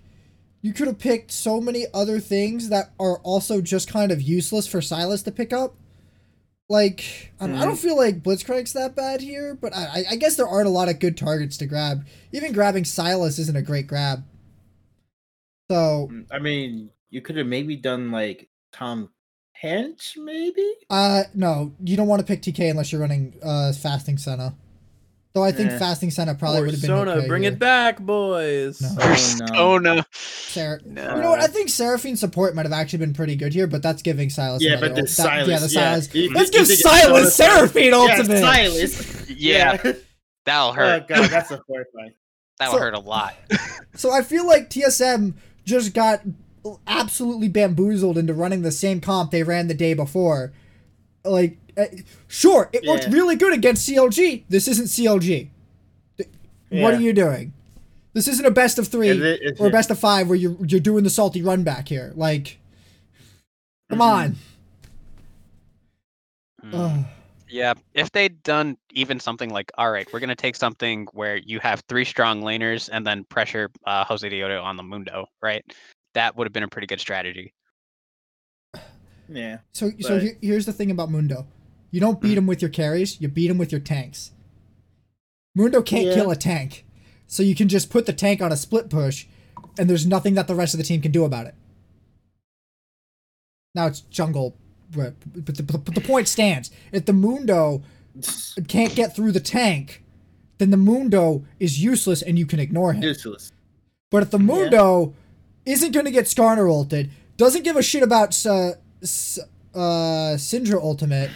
you could have picked so many other things that are also just kind of useless for Sylas to pick up. Like, I don't, I don't feel like Blitzcrank's that bad here, but I, I- I guess there aren't a lot of good targets to grab. Even grabbing Sylas isn't a great grab. So, I mean, you could have maybe done like Tahm Kench, maybe? Uh, no, you don't want to pick TK unless you're running uh fasting Senna. Though I think Nah. fasting Senna probably would have been Persona, okay bring here. it back, boys. No. Oh, no. Persona. Sarah, No. you know what? I think Seraphine support might have actually been pretty good here, but that's giving Sylas. Yeah, but the ult- that- Sylas. yeah, the Sylas. You- Let's give Sylas Sylas? Seraphine Yeah, ultimate. Sylas. Yeah, that'll Oh hurt. god, that's a horrifying. That'll So- hurt a lot. So I feel like TSM just got absolutely bamboozled into running the same comp they ran the day before. Like, uh, sure, it worked really good against CLG. This isn't CLG. Th- What Yeah. are you doing? This isn't a best of three Is it- is or it- best of five where you're you're doing the salty run back here. Like, come Mhm. on. Mm. Yeah, if they'd done even something like, all right, we're gonna take something where you have three strong laners and then pressure uh, Josedeodo on the Mundo, right? That would have been a pretty good strategy. Yeah. So so But- here, here's the thing about Mundo. You don't beat him with your carries, you beat him with your tanks. Mundo can't Yeah. kill a tank. So you can just put the tank on a split push and there's nothing that the rest of the team can do about it. Now it's jungle but, the, but the point stands. If the Mundo can't get through the tank, then the Mundo is useless and you can ignore him. Useless. But if the Mundo isn't going to get Skarner ulted, doesn't give a shit about uh, uh, Syndra ultimate,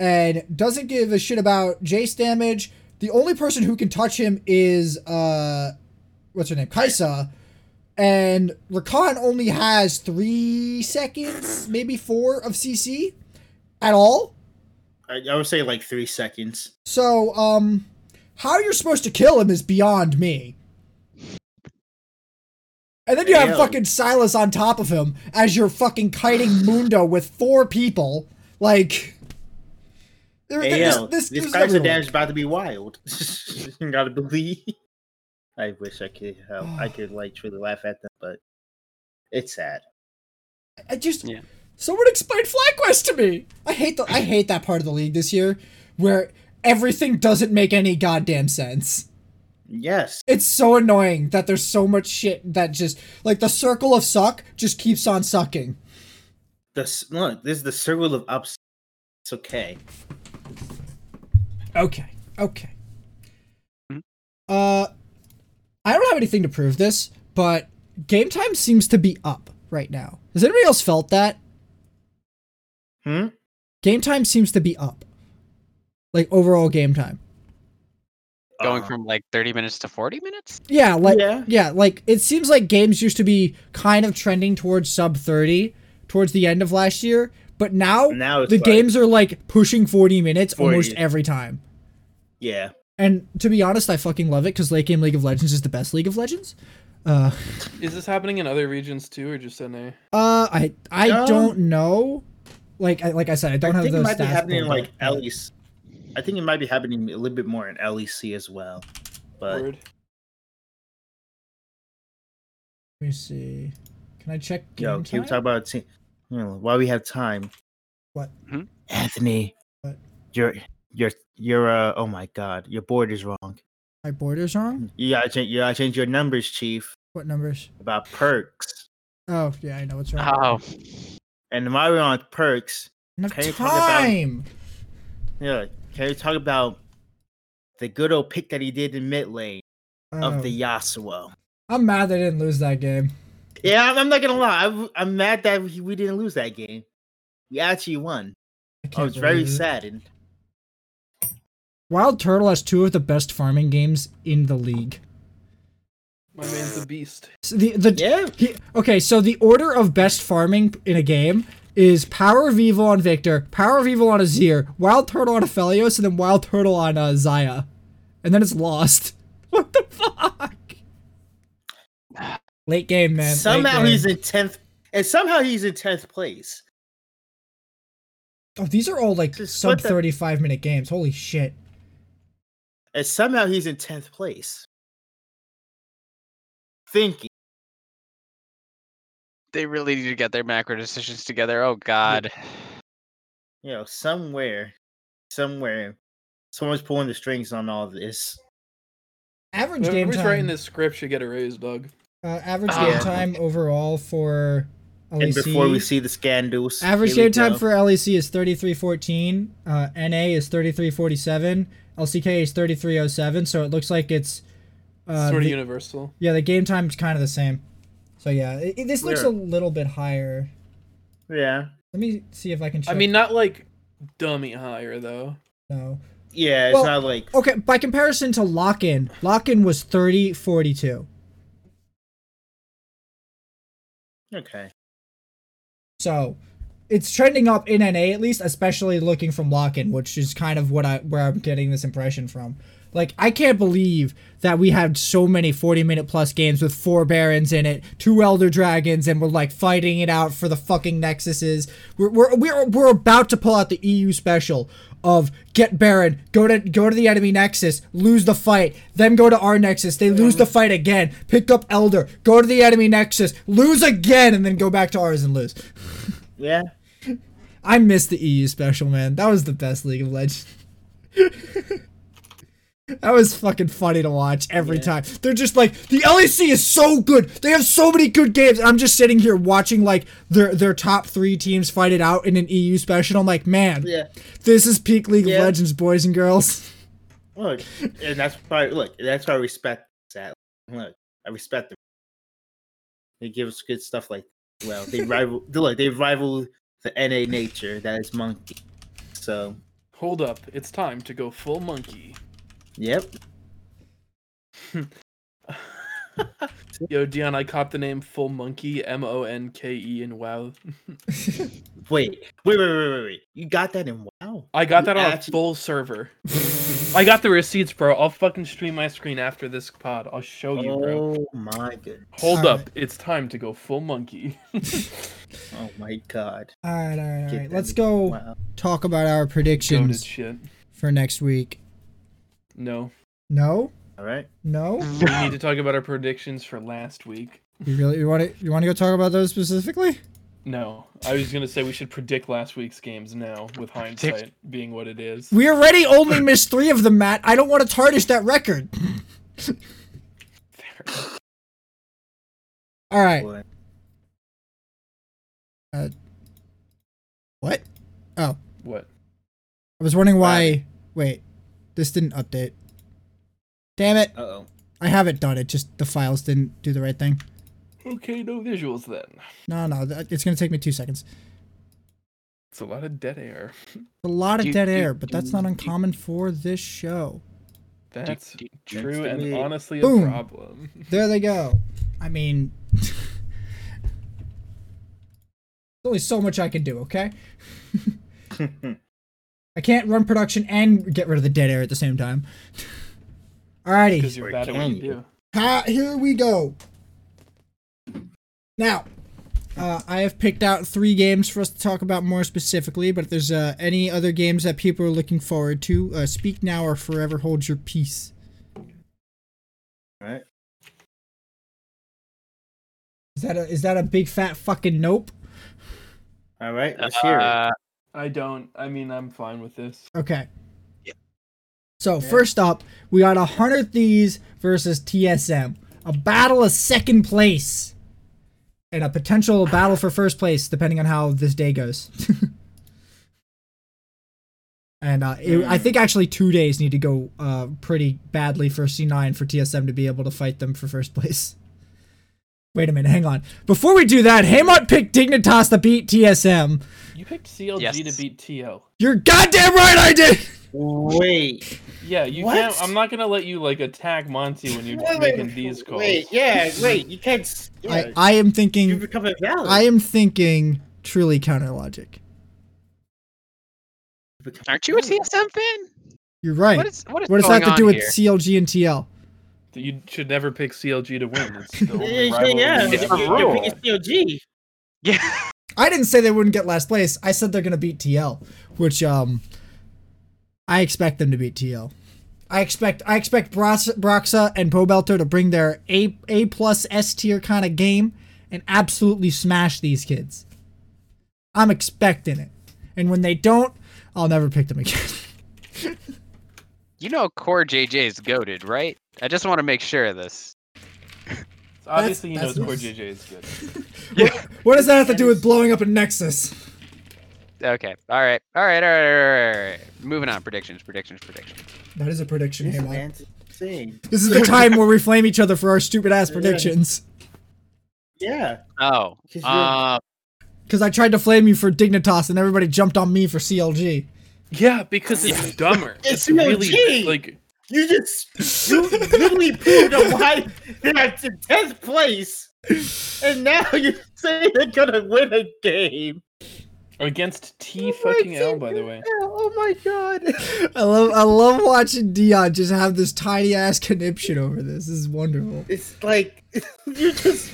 and doesn't give a shit about Jace damage, the only person who can touch him is, uh, what's her name? Kai'Sa. And Rakan only has three seconds, maybe four of CC at all. I, I would say like three seconds. So, um, how you're supposed to kill him is beyond me. And then you have Damn. fucking Sylas on top of him as you're fucking kiting Mundo with four people. Like, there- Hey, this, yo, this, this, this guy's doesn't damage about to be wild. you gotta believe. I wish I could help. I could like truly laugh at them, but it's sad. I just Yeah. someone explain FlyQuest to me. I hate the I hate that part of the league this year where everything doesn't make any goddamn sense. Yes. It's so annoying that there's so much shit that just like the circle of suck just keeps on sucking. The look, this is the circle of ups. It's okay. Okay. Okay. Mhm. Uh I don't have anything to prove this, but game time seems to be up right now. Has anybody else felt that? Hmm. Game time seems to be up. Like overall game time. Going Uh, from like 30 minutes to 40 minutes? Yeah, like Yeah. yeah, like it seems like games used to be kind of trending towards sub 30 towards the end of last year, but now now the like- games are like pushing 40 minutes 40. almost every time. Yeah. And to be honest, I fucking love it because late game League of Legends is the best League of Legends. Uh, Is this happening in other regions too, or just NA? uh, I I Um, don't know. Like I, like I said, I don't I have think it might be happening in like up. LEC. I think it might be happening a little bit more in LEC as well. But Word. Let me see. Can I check game yo, can we talk about te- you know, while we have time? What? Hmm? Anthony, What? your your your uh oh my god, your board is wrong. My board is wrong. You gotta change. You gotta change your numbers, Chief. What numbers? About Perkz. Oh yeah, I know what's wrong. Oh, And while we're on Perkz, Enough can you talk about- time. yeah, can you talk about the good old pick that he did in mid lane Oh, of the Yasuo? I'm mad they didn't lose that game. Yeah, I'm, I'm not gonna lie. I'm, I'm mad that we, we didn't lose that game. We actually won. I I was very believe it. saddened. Wild Turtle has two of the best farming games in the league. My man's a beast. So the the Yeah. he, okay, so the order of best farming in a game is Power of Evil on Viktor, Power of Evil on Azir, Wild Turtle on Aphelios, and then Wild Turtle on uh, Xayah, and then it's lost. What the fuck? Late game, man. somehow game. he's in tenth, and somehow he's in tenth place. Oh, these are all like Just sub what the- thirty-five minute games. Holy shit! And somehow he's in tenth place. Thinking. they really need to get their macro decisions together. Oh God. you know, somewhere, somewhere, someone's pulling the strings on all this. Average game Whoever's time. writing this script should get a raise, dog. Uh, average game time overall for And before we see the scandals, Average game time for LEC is 3314. Uh, NA is 3347. LCK is 3307. So it looks like it's. Uh, sort of the- universal. yeah, the game time is kind of the same. So yeah, it, it- this looks Yeah. a little bit higher. yeah, Let me see if I can check. I mean, not like dummy higher though. no. yeah, it's Well, not like Okay, by comparison to lock in, lock in was 3042. Okay. So it's trending up in NA at least, especially looking from lock-in, which is kind of what I where I'm getting this impression from. Like I can't believe that we had so many 40 minute plus games with four barons in it, two elder dragons, and we're like fighting it out for the fucking nexuses. We're we're we're, we're about to pull out the EU special of get baron, go to go to the enemy nexus, lose the fight, then go to our nexus, they lose the fight again, pick up elder, go to the enemy nexus, lose again, and then go back to ours and lose. Yeah, I miss the EU special, man. That was the best League of Legends. that was fucking funny to watch every Yeah. time. They're just like the LEC is so good. They have so many good games. I'm just sitting here watching like their their top three teams fight it out in an EU special. I'm like, man, yeah. this is peak League Yeah. of Legends, boys and girls. Look, and that's why. Look, that's why I respect that. Look, I respect them. They give us good stuff like, well, they rival. look, they rival the NA nature that is monkey. So, Hold up, it's time to go full monkey. Yep. Yo, Dion, I caught the name Full Monkey, M O N K E in WoW. Wait, wait, wait, wait, wait, wait. You got that in WoW? I got You that on a full server. I got the receipts, bro. I'll fucking stream my screen after this pod. I'll show you, bro. Oh my goodness. Hold Alright. up, it's time to go full monkey. Oh my god. All right, all right, all Get. Let's go Wow. talk about our predictions shit. for next week. No. No, All right. no. We need to talk about our predictions for last week. You really you want to you want to go talk about those specifically? No. I was gonna say we should predict last week's games now, with hindsight being what it is. We already only missed three of them, Matt. I don't want to tarnish that record. Fair. All right. Boy. Uh, what? Oh, What? I was wondering why. Wait, this didn't update. Damn it! Uh oh. I haven't done it. Just the files didn't do the right thing. Okay, no visuals then. No, no, it's gonna take me two seconds. It's a lot of dead air. A lot of Do- dead do- air, but that's not do- uncommon for this show. That's do- true and me. honestly a Boom. problem. There they go. I mean, there's only so much I can do. Okay, I can't run production and get rid of the dead air at the same time. Alrighty. Because you're bad at what you you? do. Ha, here we go. Now, uh, I have picked out three games for us to talk about more specifically, but if there's uh, any other games that people are looking forward to, uh, speak now or forever hold your peace. All right. Is that a is that a big fat fucking nope? All right. Let's hear it. I don't. I mean, I'm fine with this. Okay. Yeah. So first up, we got a hundred thieves versus TSM, a battle of second place, and a potential battle for first place, depending on how this day goes. and uh, it, I think actually two days need to go uh, pretty badly for C9 for TSM to be able to fight them for first place. Wait a minute, hang on. Before we do that, Haymont picked Dignitas to beat TSM. You picked CLG Yes. to beat TL. You're goddamn right, I did. Wait. Yeah, you What? can't. I'm not gonna let you like attack Monty when you're Wait, making wait, these calls. Wait. Yeah. Wait. You can't. Yeah, I, I am you thinking become invalid. I am thinking truly counter logic. aren't you a invalid. TSM fan? You're right. What is what is what does going that have to do with here? CLG and TL? You should never pick CLG to win. It's the Yeah, only yeah, yeah. you It's have a in You're- rule. you're picking CLG. Yeah. I didn't say they wouldn't get last place. I said they're gonna beat TL, which um, I expect them to beat TL. I expect I expect Brox- Broxah and Pobelter to bring their A A plus S tier kind of game and absolutely smash these kids. I'm expecting it, and when they don't, I'll never pick them again. You know CoreJJ is goaded, right? I just want to make sure of this. So obviously, he that's knows Core nice. JJ is good. yeah. What does that have to do with blowing up a Nexus? Okay. All right. All right. All right. All right. All right. Moving on. Predictions. Predictions. Predictions. That is a prediction, This hey man. man's insane. This is the time where we flame each other for our stupid ass predictions. Yeah. Oh. 'Cause you're- Uh, Because I tried to flame you for Dignitas and everybody jumped on me for CLG. Yeah, because it's dumber. It's It's, really like You just you literally proved a why they're in tenth place, and now you say they're gonna win a game. against T Oh fucking L, by the way. Oh my god! I love I love watching Dion just have this tiny ass conniption over this. This is wonderful. It's like you just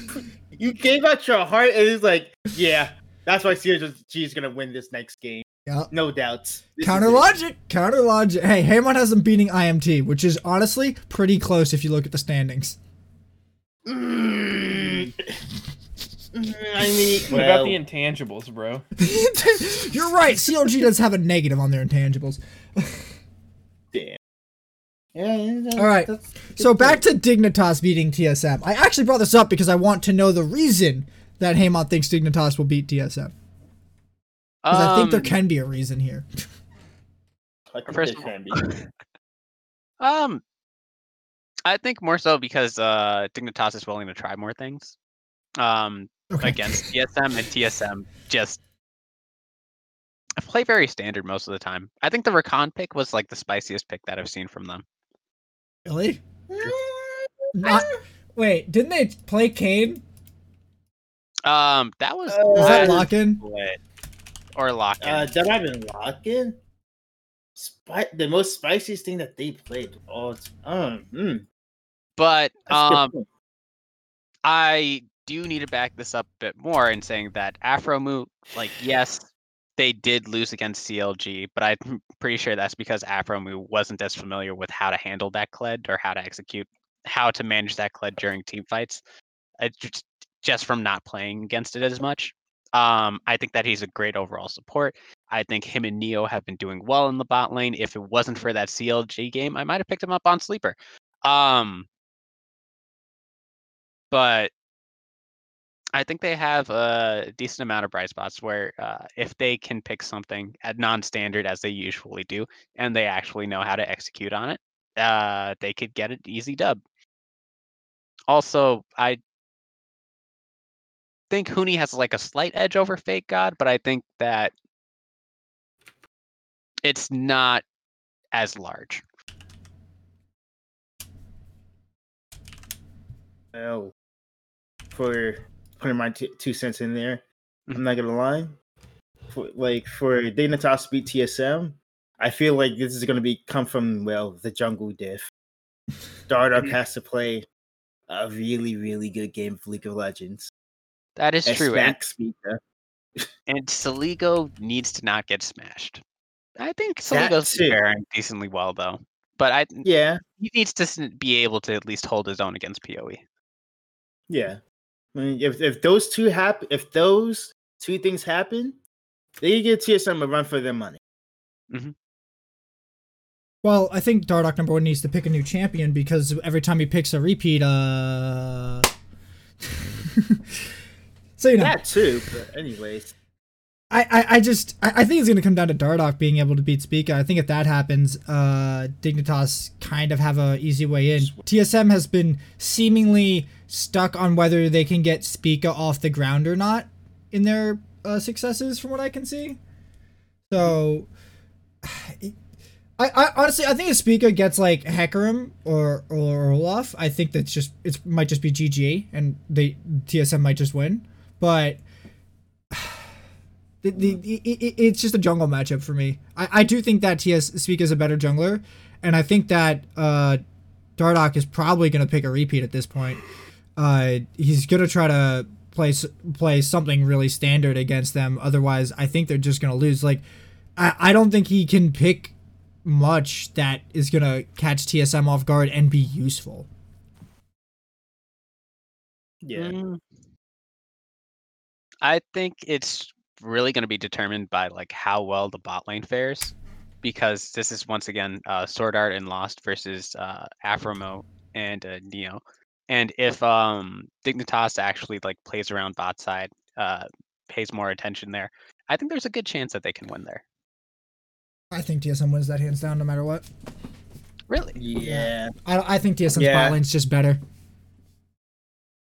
you gave out your heart, and it's like, yeah, that's why CSG is gonna win this next game. Yeah. No doubts. This Counter logic, counter logic. Hey, Hamon has them beating IMT, which is honestly pretty close if you look at the standings. Mm. Mm, I mean, What well, about the intangibles, bro? You're right. CLG does have a negative on their intangibles. damn. Yeah, yeah, All right. So good back point. to Dignitas beating TSM. I actually brought this up because I want to know the reason that Hamon thinks Dignitas will beat TSM. Because I think there um, can be a reason here. I think First there can be. Um, I think more so because uh, Dignitas is willing to try more things. Um, Okay. against TSM and TSM just play very standard most of the time. I think the Recon pick was like the spiciest pick that I've seen from them. Really? Not, wait, didn't they play Kayn? Um, that was Uh, Was that lock in? Or lock in. Uh, have been Lockin. Spi- the most spiciest thing that they played. Oh, um, mm, but um. I do need to back this up a bit more in saying that Aphromoo, like, yes, they did lose against CLG, but I'm pretty sure that's because Afro Aphromoo wasn't as familiar with how to handle that Kled or how to execute, how to manage that Kled during team fights, just, just from not playing against it as much. Um, I think that he's a great overall support. I think him and Neo have been doing well in the bot lane. If it wasn't for that CLG game, I might have picked him up on sleeper. Um, but I think they have a decent amount of bright spots where uh, if they can pick something at non-standard as they usually do, and they actually know how to execute on it, uh, they could get an easy dub. Also, I think Huni has like a slight edge over FakeGod, but I think that it's not as large. Well, for putting my t- two cents in there, Mhm. I'm not gonna lie. For, like for Dignitas to beat TSM, I feel like this is gonna be come from well the jungle diff. Dardoch Mhm. has to play a really really good game of League of Legends. That is true. And, Smack speaker. and Soligo needs to not get smashed. I think Soligo's too. faring decently well though. But I Yeah, he needs to be able to at least hold his own against. PoE. yeah. I mean, if if those two happen, if those two things happen, they can give TSM a run for their money. Well, I think Dardoch number one needs to pick a new champion because every time he picks a repeat, uh. so you know, That too, but anyways. I, I, I just I, I think it's gonna come down to Dardoch being able to beat Spica. I think if that happens, uh, Dignitas kind of have a easy way in. TSM has been seemingly stuck on whether they can get Spica off the ground or not in their uh, successes, from what I can see. So, I, I honestly I think if Spica gets like Hecarim or or Olaf, I think that's just it might just be GG and they TSM might just win, but. The, the, i- i- it's just a jungle matchup for me. I, I do think that TS Speak is a better jungler, and I think that uh, Dardoch is probably going to pick a repeat at this point. Uh, he's going to try to play play something really standard against them. Otherwise, I think they're just going to lose. Like, I, I don't think he can pick much that is going to catch TSM off guard and be useful. Yeah. Mm. I think it's really going to be determined by like how well the bot lane fares, because this is once again uh, SwordArt and Lost versus uh, Aphromoo and uh, Neo. And if um Dignitas actually like plays around bot side, uh pays more attention there, I think there's a good chance that they can win there. I think TSM wins that hands down no matter what. Really? Yeah, I, I think TSM's Yeah. bot lane's just better.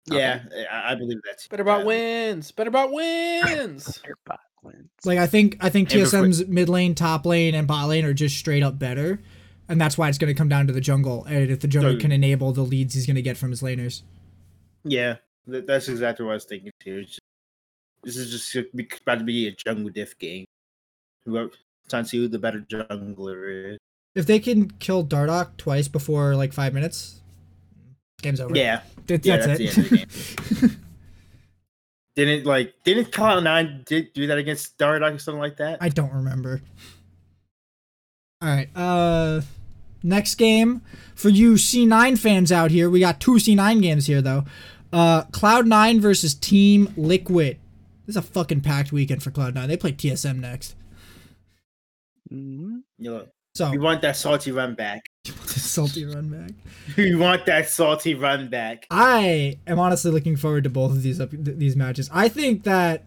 Yeah, eh, I, I believe that's Better about yeah. wins. Better about wins. Their bot wins. Like I think I think TSM's mid lane, top lane, and bot lane are just straight up better, and that's why it's going to come down to the jungle. And if the jungle So- can enable the leads he's going to get from his laners, Yeah, that's exactly what I was thinking too. Just- this is just about to be a jungle diff game. Whoever trying to see who the better jungler is. if they can kill Dardoch twice before like five minutes, game's over. Yeah, that's, yeah, that's, that's it. the end of the didn't like didn't Cloud Nine did do that against Dardoch or something like that? I don't remember. All right. Uh, next game for you C9 fans out here. We got two C9 games here though. Uh, Cloud9 versus Team Liquid. This is a fucking packed weekend for Cloud9. They play TSM next. Mhm. You So we want that salty run back. Salty run back. We want that salty run back. I am honestly looking forward to both of these up, th- these matches. I think that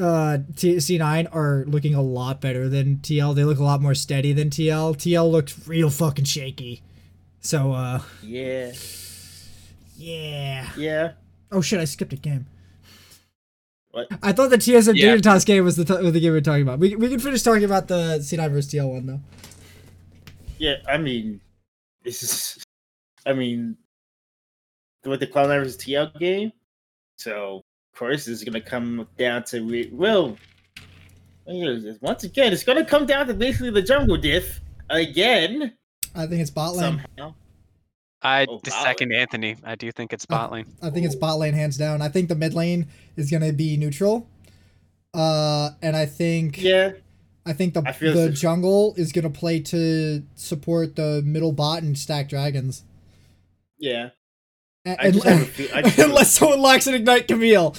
uh, T- C9 are looking a lot better than TL. They look a lot more steady than TL. TL looked real fucking shaky. So uh, Yeah, yeah. yeah. Oh shit! I skipped a game. What? I thought the TSM Yeah. Dignitas game was the, t- was the game we are talking about. We, we can finish talking about the C9 versus TL one though. Yeah, I mean, this is, I mean, with the Cloud Nine versus TL game. So, of course, it's going to come down to we will. Once again, it's going to come down to basically the jungle diff again I think it's bot lane. somehow. I Oh, the wow. second Anthony. I do think it's bot lane. I think it's bot lane hands down. I think the mid lane is gonna be neutral. Uh, and I think Yeah, I think the I feel the so- jungle is gonna play to support the middle bot and stack dragons. yeah. A- I just have a feel- just have a- unless someone locks an ignite Camille,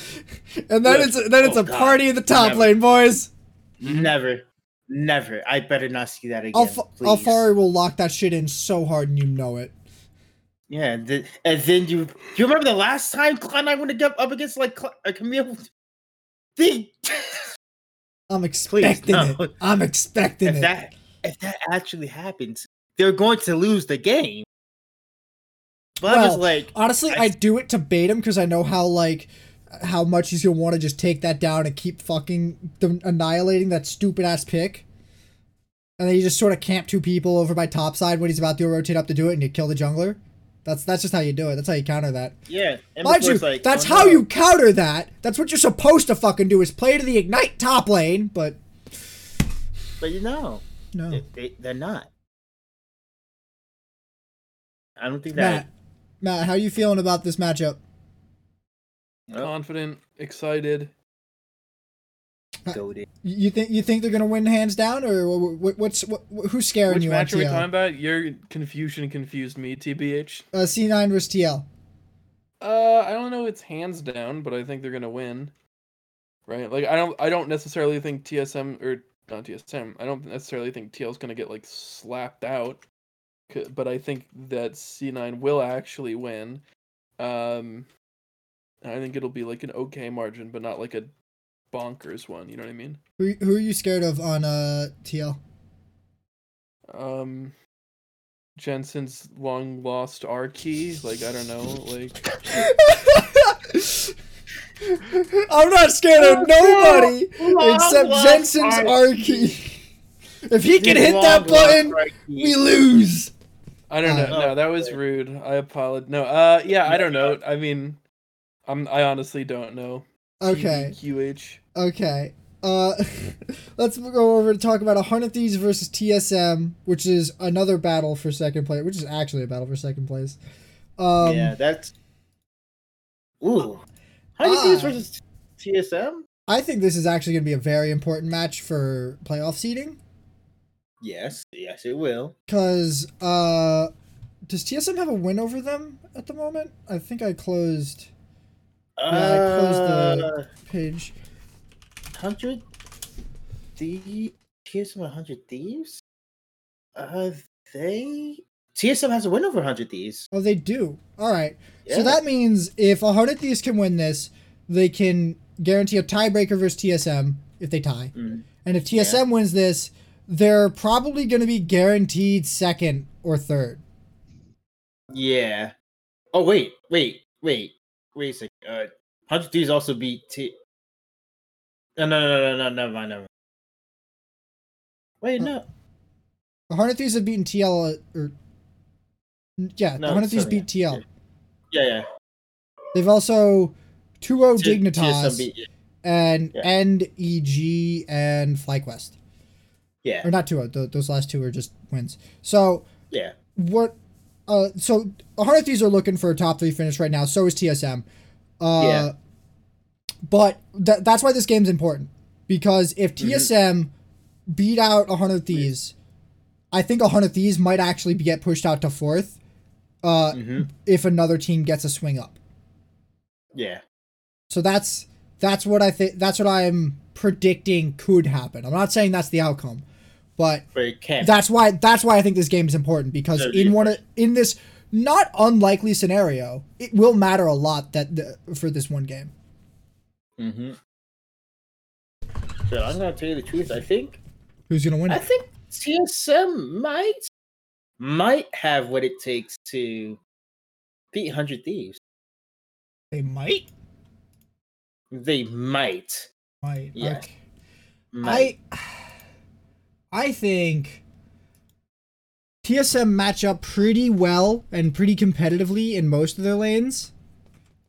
and then Look, it's then it's oh a God, party in the top never. lane, boys. Never, never. I better not see that again. Alf- Alphari will lock that shit in so hard, and you know it. Yeah, and then, and then you you remember the last time Cloud Nine went up up against like Cl- uh, Camille? They I'm expecting no. it. I'm expecting if it. that if that actually happens, they're going to lose the game. But I was Well, like, Honestly, I- I do it to bait him because I know how like how much he's gonna want to just take that down and keep fucking the, annihilating that stupid ass pick. And then you just sort of camp two people over by top side when he's about to rotate up to do it, and you kill the jungler. That's that's just how you do it. That's how you counter that. yeah. And Mind you, like, that's oh, how no. you counter that. That's what you're supposed to fucking do is play to the ignite top lane. But But you know, no, they, they, they're not. I don't think Matt, that. Matt, how you feeling about this matchup? Confident, excited. Goated. You think you think they're gonna win hands down, or wh- wh- what's what, who's scaring Which you match are we talking about? Your confusion confused me, TBH. Uh, C9 versus TL. Uh, I don't know. It's hands down, but I think they're gonna win. Right? Like I don't. I don't necessarily think TSM or not TSM. I don't necessarily think TL's gonna get like slapped out. But I think that C9 will actually win. Um, I think it'll be like an okay margin, but not like a bonkers one. You know what I mean? Who, who are you scared of on uh TL? Um, Jensen's long lost R key. Like I don't know. Like I'm not scared of nobody except Jensen's R key. If he can hit that button, we lose. I don't know. No, that was rude. I apologize. No, uh, yeah, I don't know. I mean, I'm. I honestly don't know. Okay, QH. okay. Uh, let's go over to talk about 100 Thieves versus TSM, which is another battle for second place, which is actually a battle for second place. Um, yeah, that's. Ooh, how do you think Ah. this versus TSM? I think this is actually going to be a very important match for playoff seeding. Yes, yes, it will. Because, uh, does TSM have a win over them at the moment? I think I closed Yeah, I closed the- page. hundred thieves. TSM hundred thieves. Uh, they TSM has a win over 100 Thieves. Oh, they do. All right. Yeah. So that means if 100 Thieves can win this, they can guarantee a tiebreaker versus TSM if they tie. Mm. And if TSM wins this, they're probably going to be guaranteed second or third. Yeah. Oh wait, wait, wait, wait a second. Uh, 100 Thieves also beat T. No, no, no, no, no, never mind, never mind. Wait, no. The 100 Thieves have beaten TL or yeah, No, 100 Thieves sorry, beat TL. Yeah, yeah. They've also 2-0 T- Dignitas beat- yeah. and Yeah. End EG and FlyQuest. Yeah, Or not 2-0, th- those last two are just wins. So yeah. what uh so 100 Thieves are looking for a top three finish right now so is tsm uh Yeah. but th- that's why this game's important because if Mm-hmm. tsm beat out 100 Thieves i think 100 Thieves might actually be, get pushed out to fourth uh hmm if another team gets a swing up Yeah. so that's that's what i think that's what i'm predicting could happen i'm not saying that's the outcome but But that's why that's why I think this game is important because in one of, in this not unlikely scenario, it will matter a lot that the, for this one game. mm-hmm. So I'm gonna tell you the truth. I think Who's gonna win I it? think TSM might might have what it takes to beat 100 Thieves. They might. They might. Might. Yeah. Okay. might. I I think TSM match up pretty well and pretty competitively in most of their lanes.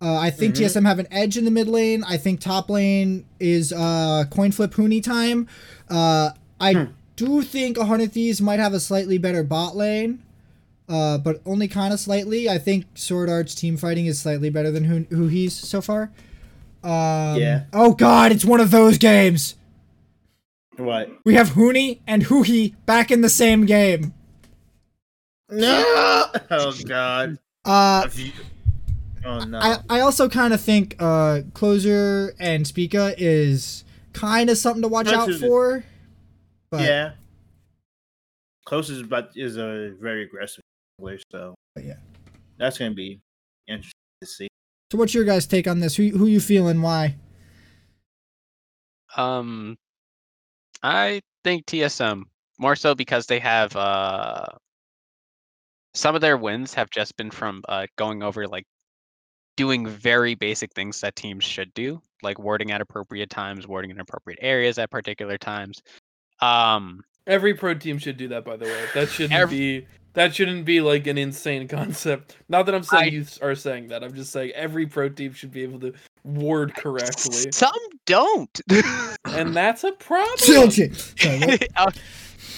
Uh, I think Mhm. TSM have an edge in the mid lane. I think top lane is uh, coin flip Huni time. Uh, I Hmm. do think 100 Thieves might have a slightly better bot lane, uh, but only kind of slightly. I think SwordArt's team fighting is slightly better than who, who he's so far. Um, Yeah. Oh God, it's one of those games. what? We have Huni and Huhi back in the same game. No! Oh god. Uh, Oh no. I, I also kind of think uh, Closer and Spica is kind of something to watch out for. But, yeah. Closest but is a very aggressive player, so but yeah. that's gonna be interesting to see. So what's your guys' take on this? Who who you feeling? Why? Um, I think TSM more so because they have uh some of their wins have just been from uh going over like doing very basic things that teams should do, like warding at appropriate times, warding in appropriate areas at particular times. Um, Every pro team should do that, by the way. That shouldn't Ev- be that shouldn't be like an insane concept. Not that I'm saying I- you are saying that. I'm just saying every pro team should be able to ward correctly, some don't. and that's a problem. Children. Sorry, what? Uh,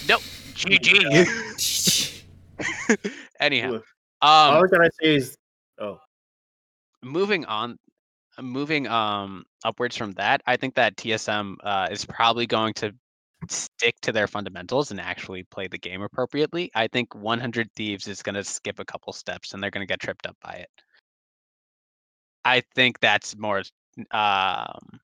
nope. GG. Anyhow, Look, All um, I gotta say is, oh, moving on moving um upwards from that i think that tsm uh, is probably going to stick to their fundamentals and actually play the game appropriately. I think 100 thieves is going to skip a couple steps and they're going to get tripped up by it. I think that's more um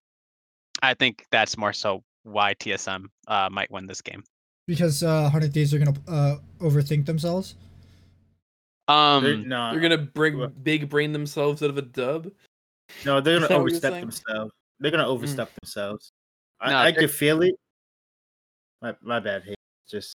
i think that's more so why tsm uh, might win this game because uh, 100 Thieves are gonna uh, overthink themselves. they're, um They're gonna bring big brain themselves out of a dub. no, they're gonna that what you're overstep themselves. They're gonna overstep themselves. I, No, I they're- could feel it. My my bad. Hey, just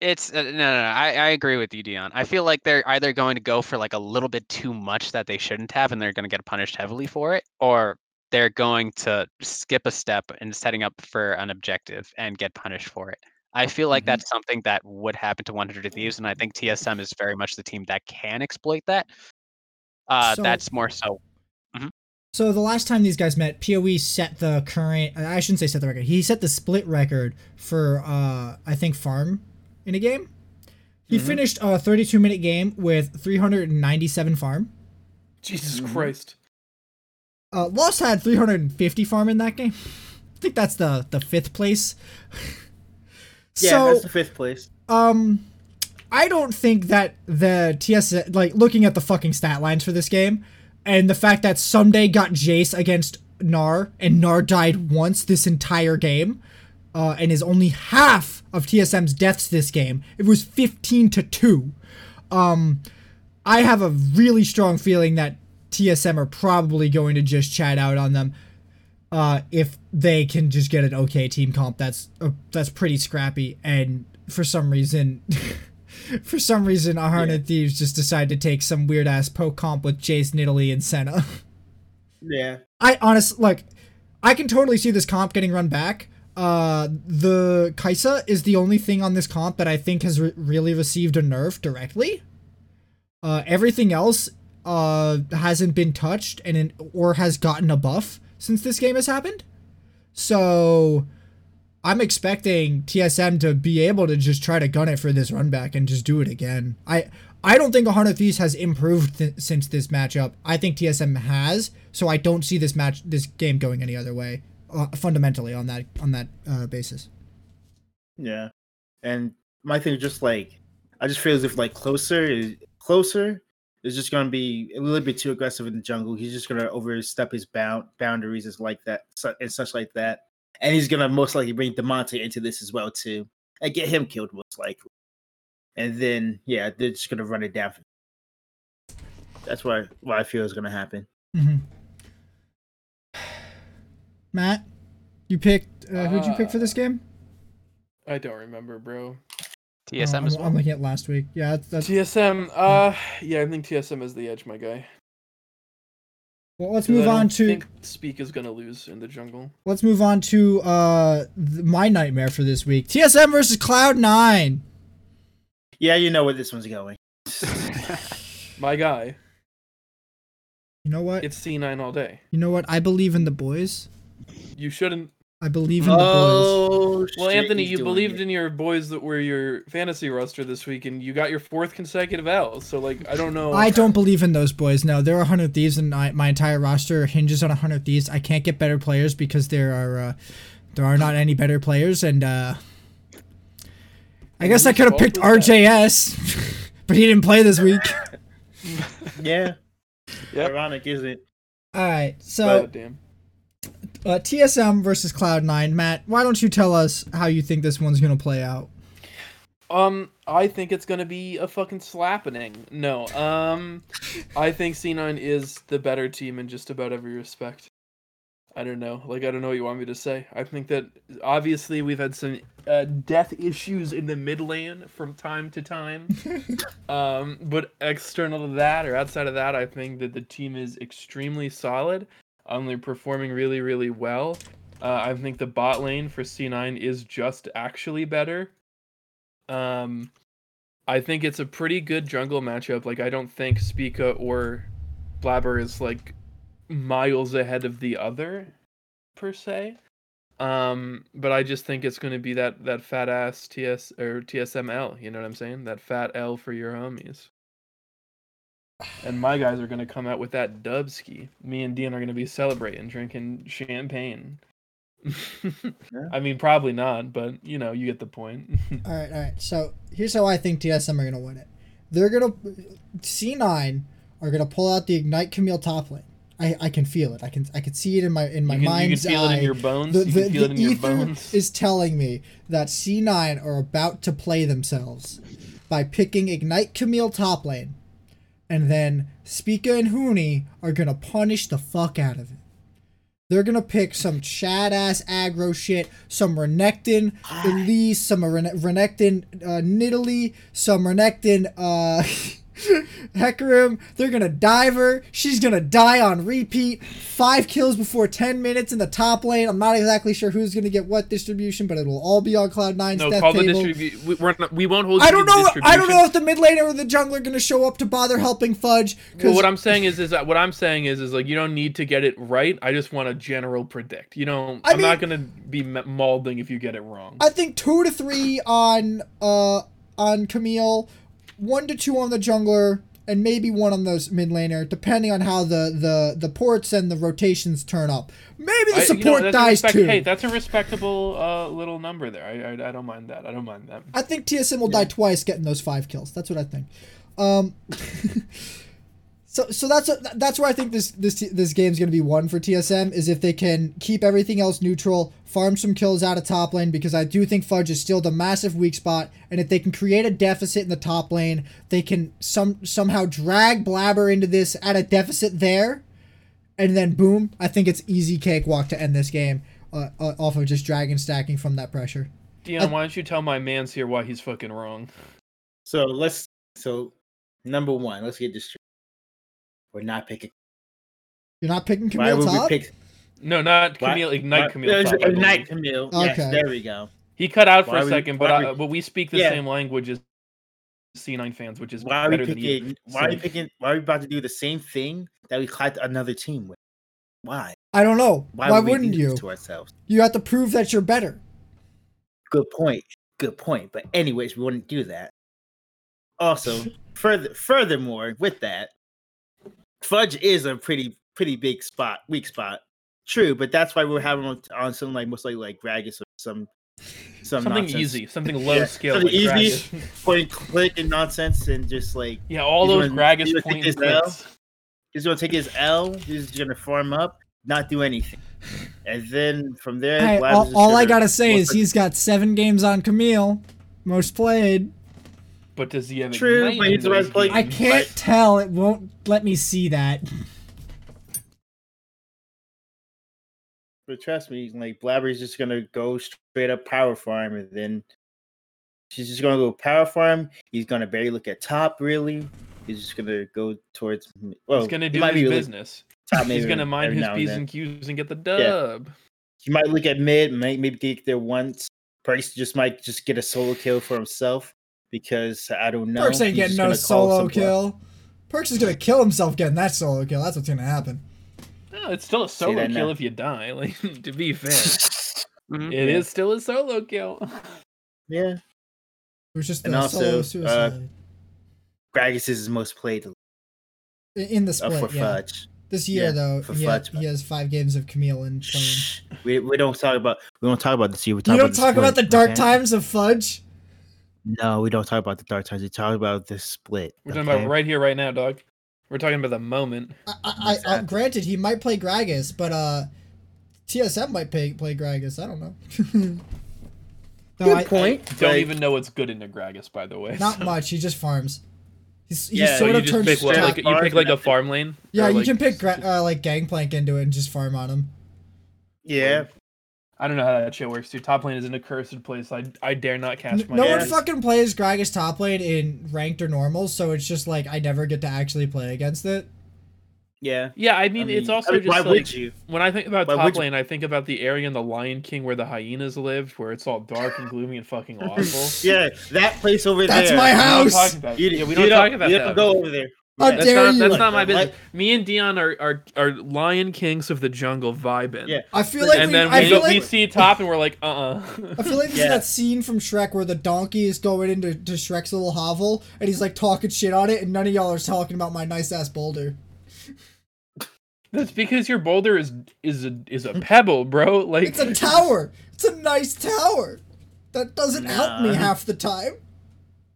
It's uh, no, no, no. I, I agree with you, Dion. I feel like they're either going to go for like a little bit too much that they shouldn't have, and they're going to get punished heavily for it, or they're going to skip a step in setting up for an objective and get punished for it. I feel like Mhm. that's something that would happen to 100 Thieves, and I think TSM is very much the team that can exploit that. Uh, So- that's more so. So the last time these guys met, Poe set the current. I shouldn't say set the record. He set the split record for uh, I think farm in a game. He Mhm. finished a 32 minute game with 397 farm. Jesus Mhm. Christ. Uh, Lost had 350 farm in that game. I think that's the the fifth place. yeah, so that's the fifth place. um, I don't think that the TS like looking at the fucking stat lines for this game, and the fact that Ssumday got Jace against Gnar and Gnar died once this entire game, uh, and is only half of TSM's deaths this game. It was 15 to two. um, I have a really strong feeling that TSM are probably going to just chat out on them. Uh, if they can just get an okay team comp, that's uh, that's pretty scrappy. And for some reason, for some reason, a Hundred Thieves just decide to take some weird ass poke comp with Jace, Nidalee, and Senna. Yeah. I honestly like I can totally see this comp getting run back. Uh, the Kai'Sa is the only thing on this comp that I think has re- really received a nerf directly. Uh, everything else uh hasn't been touched and in, or has gotten a buff since this game has happened. So I'm expecting TSM to be able to just try to gun it for this run back and just do it again. I I don't think 100 Thieves has improved th- since this matchup. I think TSM has, so I don't see this match, this game going any other way. Uh, fundamentally, on that on that uh, basis. Yeah. And my thing is just like I just feel as if like closer is closer is just gonna be a little bit too aggressive in the jungle. He's just gonna overstep his bound boundaries as like that and such like that. And he's gonna most likely bring Demonte into this as well too. And get him killed most likely. And then yeah, they're just gonna run it down. That's what what I feel is gonna happen. hmm Matt, you picked uh, who'd you pick for this game? I don't remember, bro. TSM Oh, as I'm, well. I'm looking at last week. Yeah, that's, that's TSM. Uh, yeah, I think TSM is the edge, my guy. well, let's move on don't to think Speak is gonna lose in the jungle. let's move on to uh th- my nightmare for this week. TSM versus Cloud Nine. Yeah, you know where this one's going. My guy. You know what? It's C9 all day. You know what? I believe in the boys. You shouldn't. I believe in the boys. Oh, Well, Anthony, you believed it. in your boys that were your fantasy roster this week, and you got your fourth consecutive L. So, like, I don't know. I don't believe in those boys. No, there are 100 Thieves, and I, my entire roster hinges on 100 Thieves. I can't get better players because there are uh, there are not any better players, and uh, I guess I could have picked was that? RJS, but he didn't play this week. Yeah. Yep. Ironic, isn't it? All right, so God damn. Uh, TSM versus Cloud9. Matt, why don't you tell us how you think this one's gonna play out? Um, I think it's gonna be a fucking slapping. No, um, I think C9 is the better team in just about every respect. I don't know. Like, I don't know what you want me to say. I think that obviously we've had some uh, death issues in the mid lane from time to time. um, but external to that or outside of that, I think that the team is extremely solid. Um, they're performing really, really well. Uh, I think the bot lane for C9 is just actually better. Um, I think it's a pretty good jungle matchup. Like, I don't think Spica or Blabber is like miles ahead of the other, per se. Um, but I just think it's going to be that that fat ass TS or TSML. You know what I'm saying? That fat L for your homies. And my guys are going to come out with that dubski. Me and Dean are going to be celebrating, drinking champagne. I mean, probably not, but you know, you get the point. All right, all right. So here's how I think TSM are gonna win it. They're gonna C9 are gonna pull out the ignite Camille top lane. I, I can feel it. I can I can see it in my in my you can, you can mind's feel eye. it in your bones. the, you the, can feel the it in your ether bones. is telling me that C9 are about to play themselves by picking Ignite Camille top lane, and then Spica and Huni are gonna punish the fuck out of it. They're gonna pick some Chad ass aggro shit, some Renekton Elise, some Ren- Renekton uh, Nidalee, some Renekton uh, Hecarim. They're gonna dive her. She's gonna die on repeat. Five kills before 10 minutes in the top lane. I'm not exactly sure who's gonna get what distribution, but it will all be on Cloud9's no, death call the table. distribution. We, we're not, we won't hold. I don't know. I don't know if the mid laner or the jungler are gonna show up to bother helping Fudge. Well, what I'm saying is, is that what I'm saying is, is like you don't need to get it right. I just want a general predict. You know, I I'm not gonna be m- mauling if you get it wrong. I think two to three on uh on Camille, one to two on the jungler, and maybe one on those mid laner, depending on how the the the ports and the rotations turn up. Maybe the I- you know, support dies respect- too. Hey, that's a respectable uh, little number there. I, I I don't mind that. I don't mind that. I think TSM will die twice getting those five kills. That's what I think. Um, So so that's a, that's where I think this this this game's gonna be won for TSM is if they can keep everything else neutral, farm some kills out of top lane because I do think Fudge is still the massive weak spot, and if they can create a deficit in the top lane, they can some somehow drag Blabber into this at a deficit there, and then boom, I think it's easy cakewalk to end this game uh, uh, off of just dragon stacking from that pressure. Dion, why don't you tell my man's here why he's fucking wrong? So let's so number one, let's get this straight. We're not picking. You're not picking Why Camille would top. we pick? No, not why- Camille. Ignite Camille. There's top, I Ignite believe. Camille. Okay. Yes, there we go. He cut out for Why a we- second, but why I, we- but we speak the Yeah. same language as C9 fans, which is Why are we better than you. picking? Why are we So- picking? Why are we about to do the same thing that we clapped another team with? Why? I don't know. Why, Why, would we wouldn't do you? this to ourselves? You have to prove that you're better. Good point. Good point. But anyways, we wouldn't do that. Also, further furthermore, with that, Fudge is a pretty pretty big spot, weak spot. True, but that's why we're having on, on something like most likely like Gragas or some some something nonsense. easy, something low Yeah, skill. something like easy. Gragas. point and click and nonsense and just like yeah, all those gonna- he's Gragas gonna take his L. he's gonna take his L, he's gonna farm up, not do anything. And then from there, Hey, all, all I gonna- gotta say is he's got seven games on Camille, most played. But does he have True, but he's the those right player. I can't But- tell. It won't let me see that. But trust me, like Blabber's just gonna go straight up power farm, and then she's just gonna go power farm. He's gonna barely look at top, really. He's just gonna go towards. Well, He's gonna do might his be business. Top He's gonna mind his now and p's and q's and get the dub. He might look at mid, might maybe get there once. Price just might just get a solo kill for himself because I don't know. Perkz ain't getting no solo some bluff. Kill. Perkz is gonna kill himself getting that solo kill. That's what's gonna happen. No, it's still a solo that kill now. if you die. Like to be fair, Mhm. it is Yeah. still a solo kill. Yeah, It was just And the also, solo uh, suicide Gragas is his most played in the uh, split. for yeah. Fudge. This year Yeah, though, for he, Fudge, he has five games of Camille and playing. Shh. We, we don't talk about we don't talk about this year. We talk You don't the talk about the dark okay? times of Fudge. No, we don't talk about the dark times. We talk about the split. We're talking okay? about right here, right now, dog. We're talking about the moment. I, I, I, uh, granted, he might play Gragas, but uh, TSM might play play Gragas. I don't know. no, Good I- I- point. Don't but even know what's good in the Gragas, by the way. not so- much. He just farms. He's, he Yeah, So sort you of just turns pick what, like you pick like a farm lane. yeah, you like, can pick gra- uh, like Gangplank into it and just farm on him. Yeah, I don't know how that shit works, dude. Top lane is an accursed place. I I dare not catch N- my. no one fucking plays Gragas top lane in ranked or normal, so it's just like I never get to actually play against it. yeah. Yeah, I mean, it's I also mean, just why like would you? when I think about Why top would you- lane, I think about the area in the Lion King where the hyenas lived, where it's all dark and gloomy and fucking awful. Yeah, that place over That's there. That's my We don't house. talk about- You, yeah, we you don't talk about you that. don't go over there. How Yeah. That's dare not, you. that's not my Like- business. Me and Dion are are, are Lion Kings of the jungle vibing. Yeah. I feel like and we, then I we, feel go, we like see top and we're like, uh uh I feel like this Yeah. is that scene from Shrek where the donkey is going into to Shrek's little hovel and he's like talking shit on it, and none of y'all are talking about my nice ass boulder. That's because your boulder is is a is a pebble, bro. Like It's a tower. It's a nice tower. That doesn't help me half the time.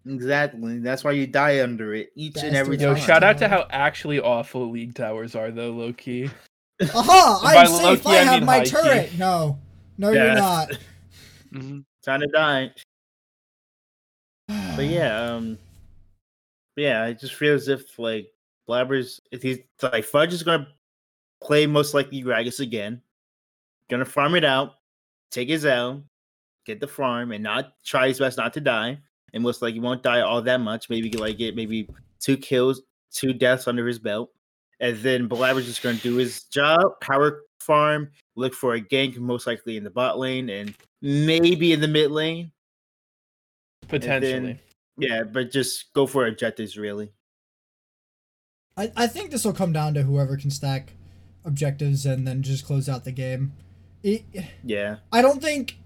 Exactly. That's why you die under it each and every Bastard. Yo, time. shout out to how actually awful league towers are though, low key. Aha! By I'm safe. low-key, I I have my high-key. turret. No, no, you're Yeah. not. Mhm. Time to die. But yeah, um, but yeah, I just feel as if like Blabber's if he's like Fudge is gonna play most likely Gragas again, gonna farm it out, take his L, get the farm, and not try his best not to die, and most likely won't die all that much. Maybe like get maybe two kills, two deaths under his belt, and then Blabber's just gonna do his job, power farm, look for a gank, most likely in the bot lane, and maybe in the mid lane. Potentially. Yeah, but just go for objectives, really. I, I think this will come down to whoever can stack objectives and then just close out the game. It, Yeah, I don't think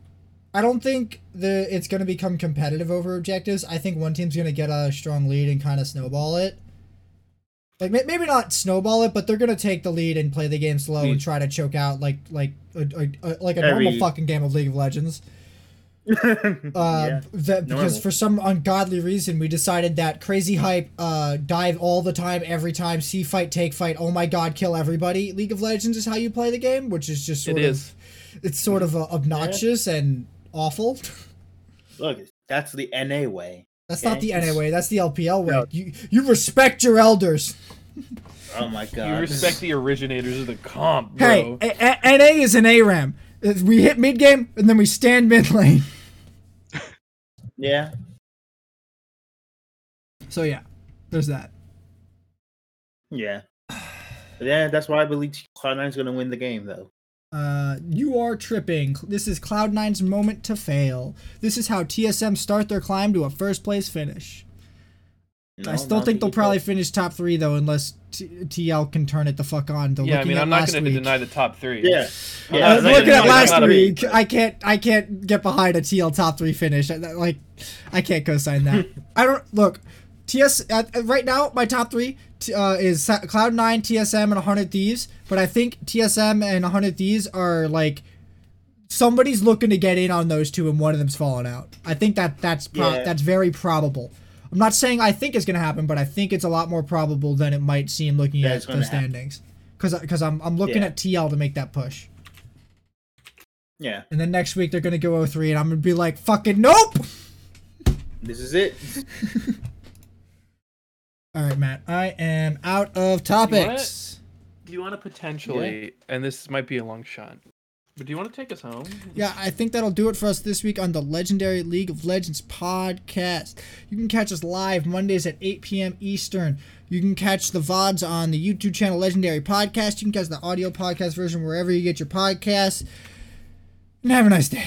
I don't think the it's going to become competitive over objectives. I think one team's going to get a strong lead and kind of snowball it. Like maybe not snowball it, but they're going to take the lead and play the game slow and try to choke out like like a, a, a- like a normal fucking game of League of Legends. uh, yeah. that because for some ungodly reason we decided that crazy hype, uh, dive all the time, every time, see fight, take fight, oh my god, kill everybody. League of Legends is how you play the game, which is just sort It of is. it's sort of uh, obnoxious and awful. Look, that's the NA way. That's not the NA way. That's the LPL way. No. You you respect your elders. Oh my god. You respect the originators of the comp, Hey, bro. a- a- NA is an ARAM. We hit mid game and then we stand mid lane. Yeah. So yeah, there's that. Yeah. Yeah, that's why I believe Cloud9's gonna win the game though. Uh, you are tripping. This is Cloud9's moment to fail. This is how TSM start their climb to a first place finish. No, I still think they'll because- probably finish top three though, unless T- TL can turn it the fuck on. They're yeah, I mean, I'm not going to deny the top three. Yeah. I'm Yeah, I was looking at last gotta be- week. I can't. I can't get behind a TL top three finish. I- Like, I can't co-sign that. I don't look. TS uh, uh, right now. My top three uh, is Cloud Nine, TSM, and 100 Thieves. But I think TSM and 100 Thieves are like somebody's looking to get in on those two, and one of them's falling out. I think that that's pro- Yeah. that's very probable. I'm not saying I think it's gonna happen, but I think it's a lot more probable than it might seem looking That at the standings. Because because I'm I'm looking Yeah. at TL to make that push. Yeah. And then next week they're gonna go 03 and I'm gonna be like, fucking nope! This is it. Alright, Matt. I am out of topics. Do you want to potentially, and this might be a long shot, but do you want to take us home? Yeah, I think that'll do it for us this week on the Legendary League of Legends podcast. You can catch us live Mondays at 8 p.m. Eastern. You can catch the VODs on the YouTube channel Legendary Podcast. You can catch the audio podcast version wherever you get your podcasts. And have a nice day.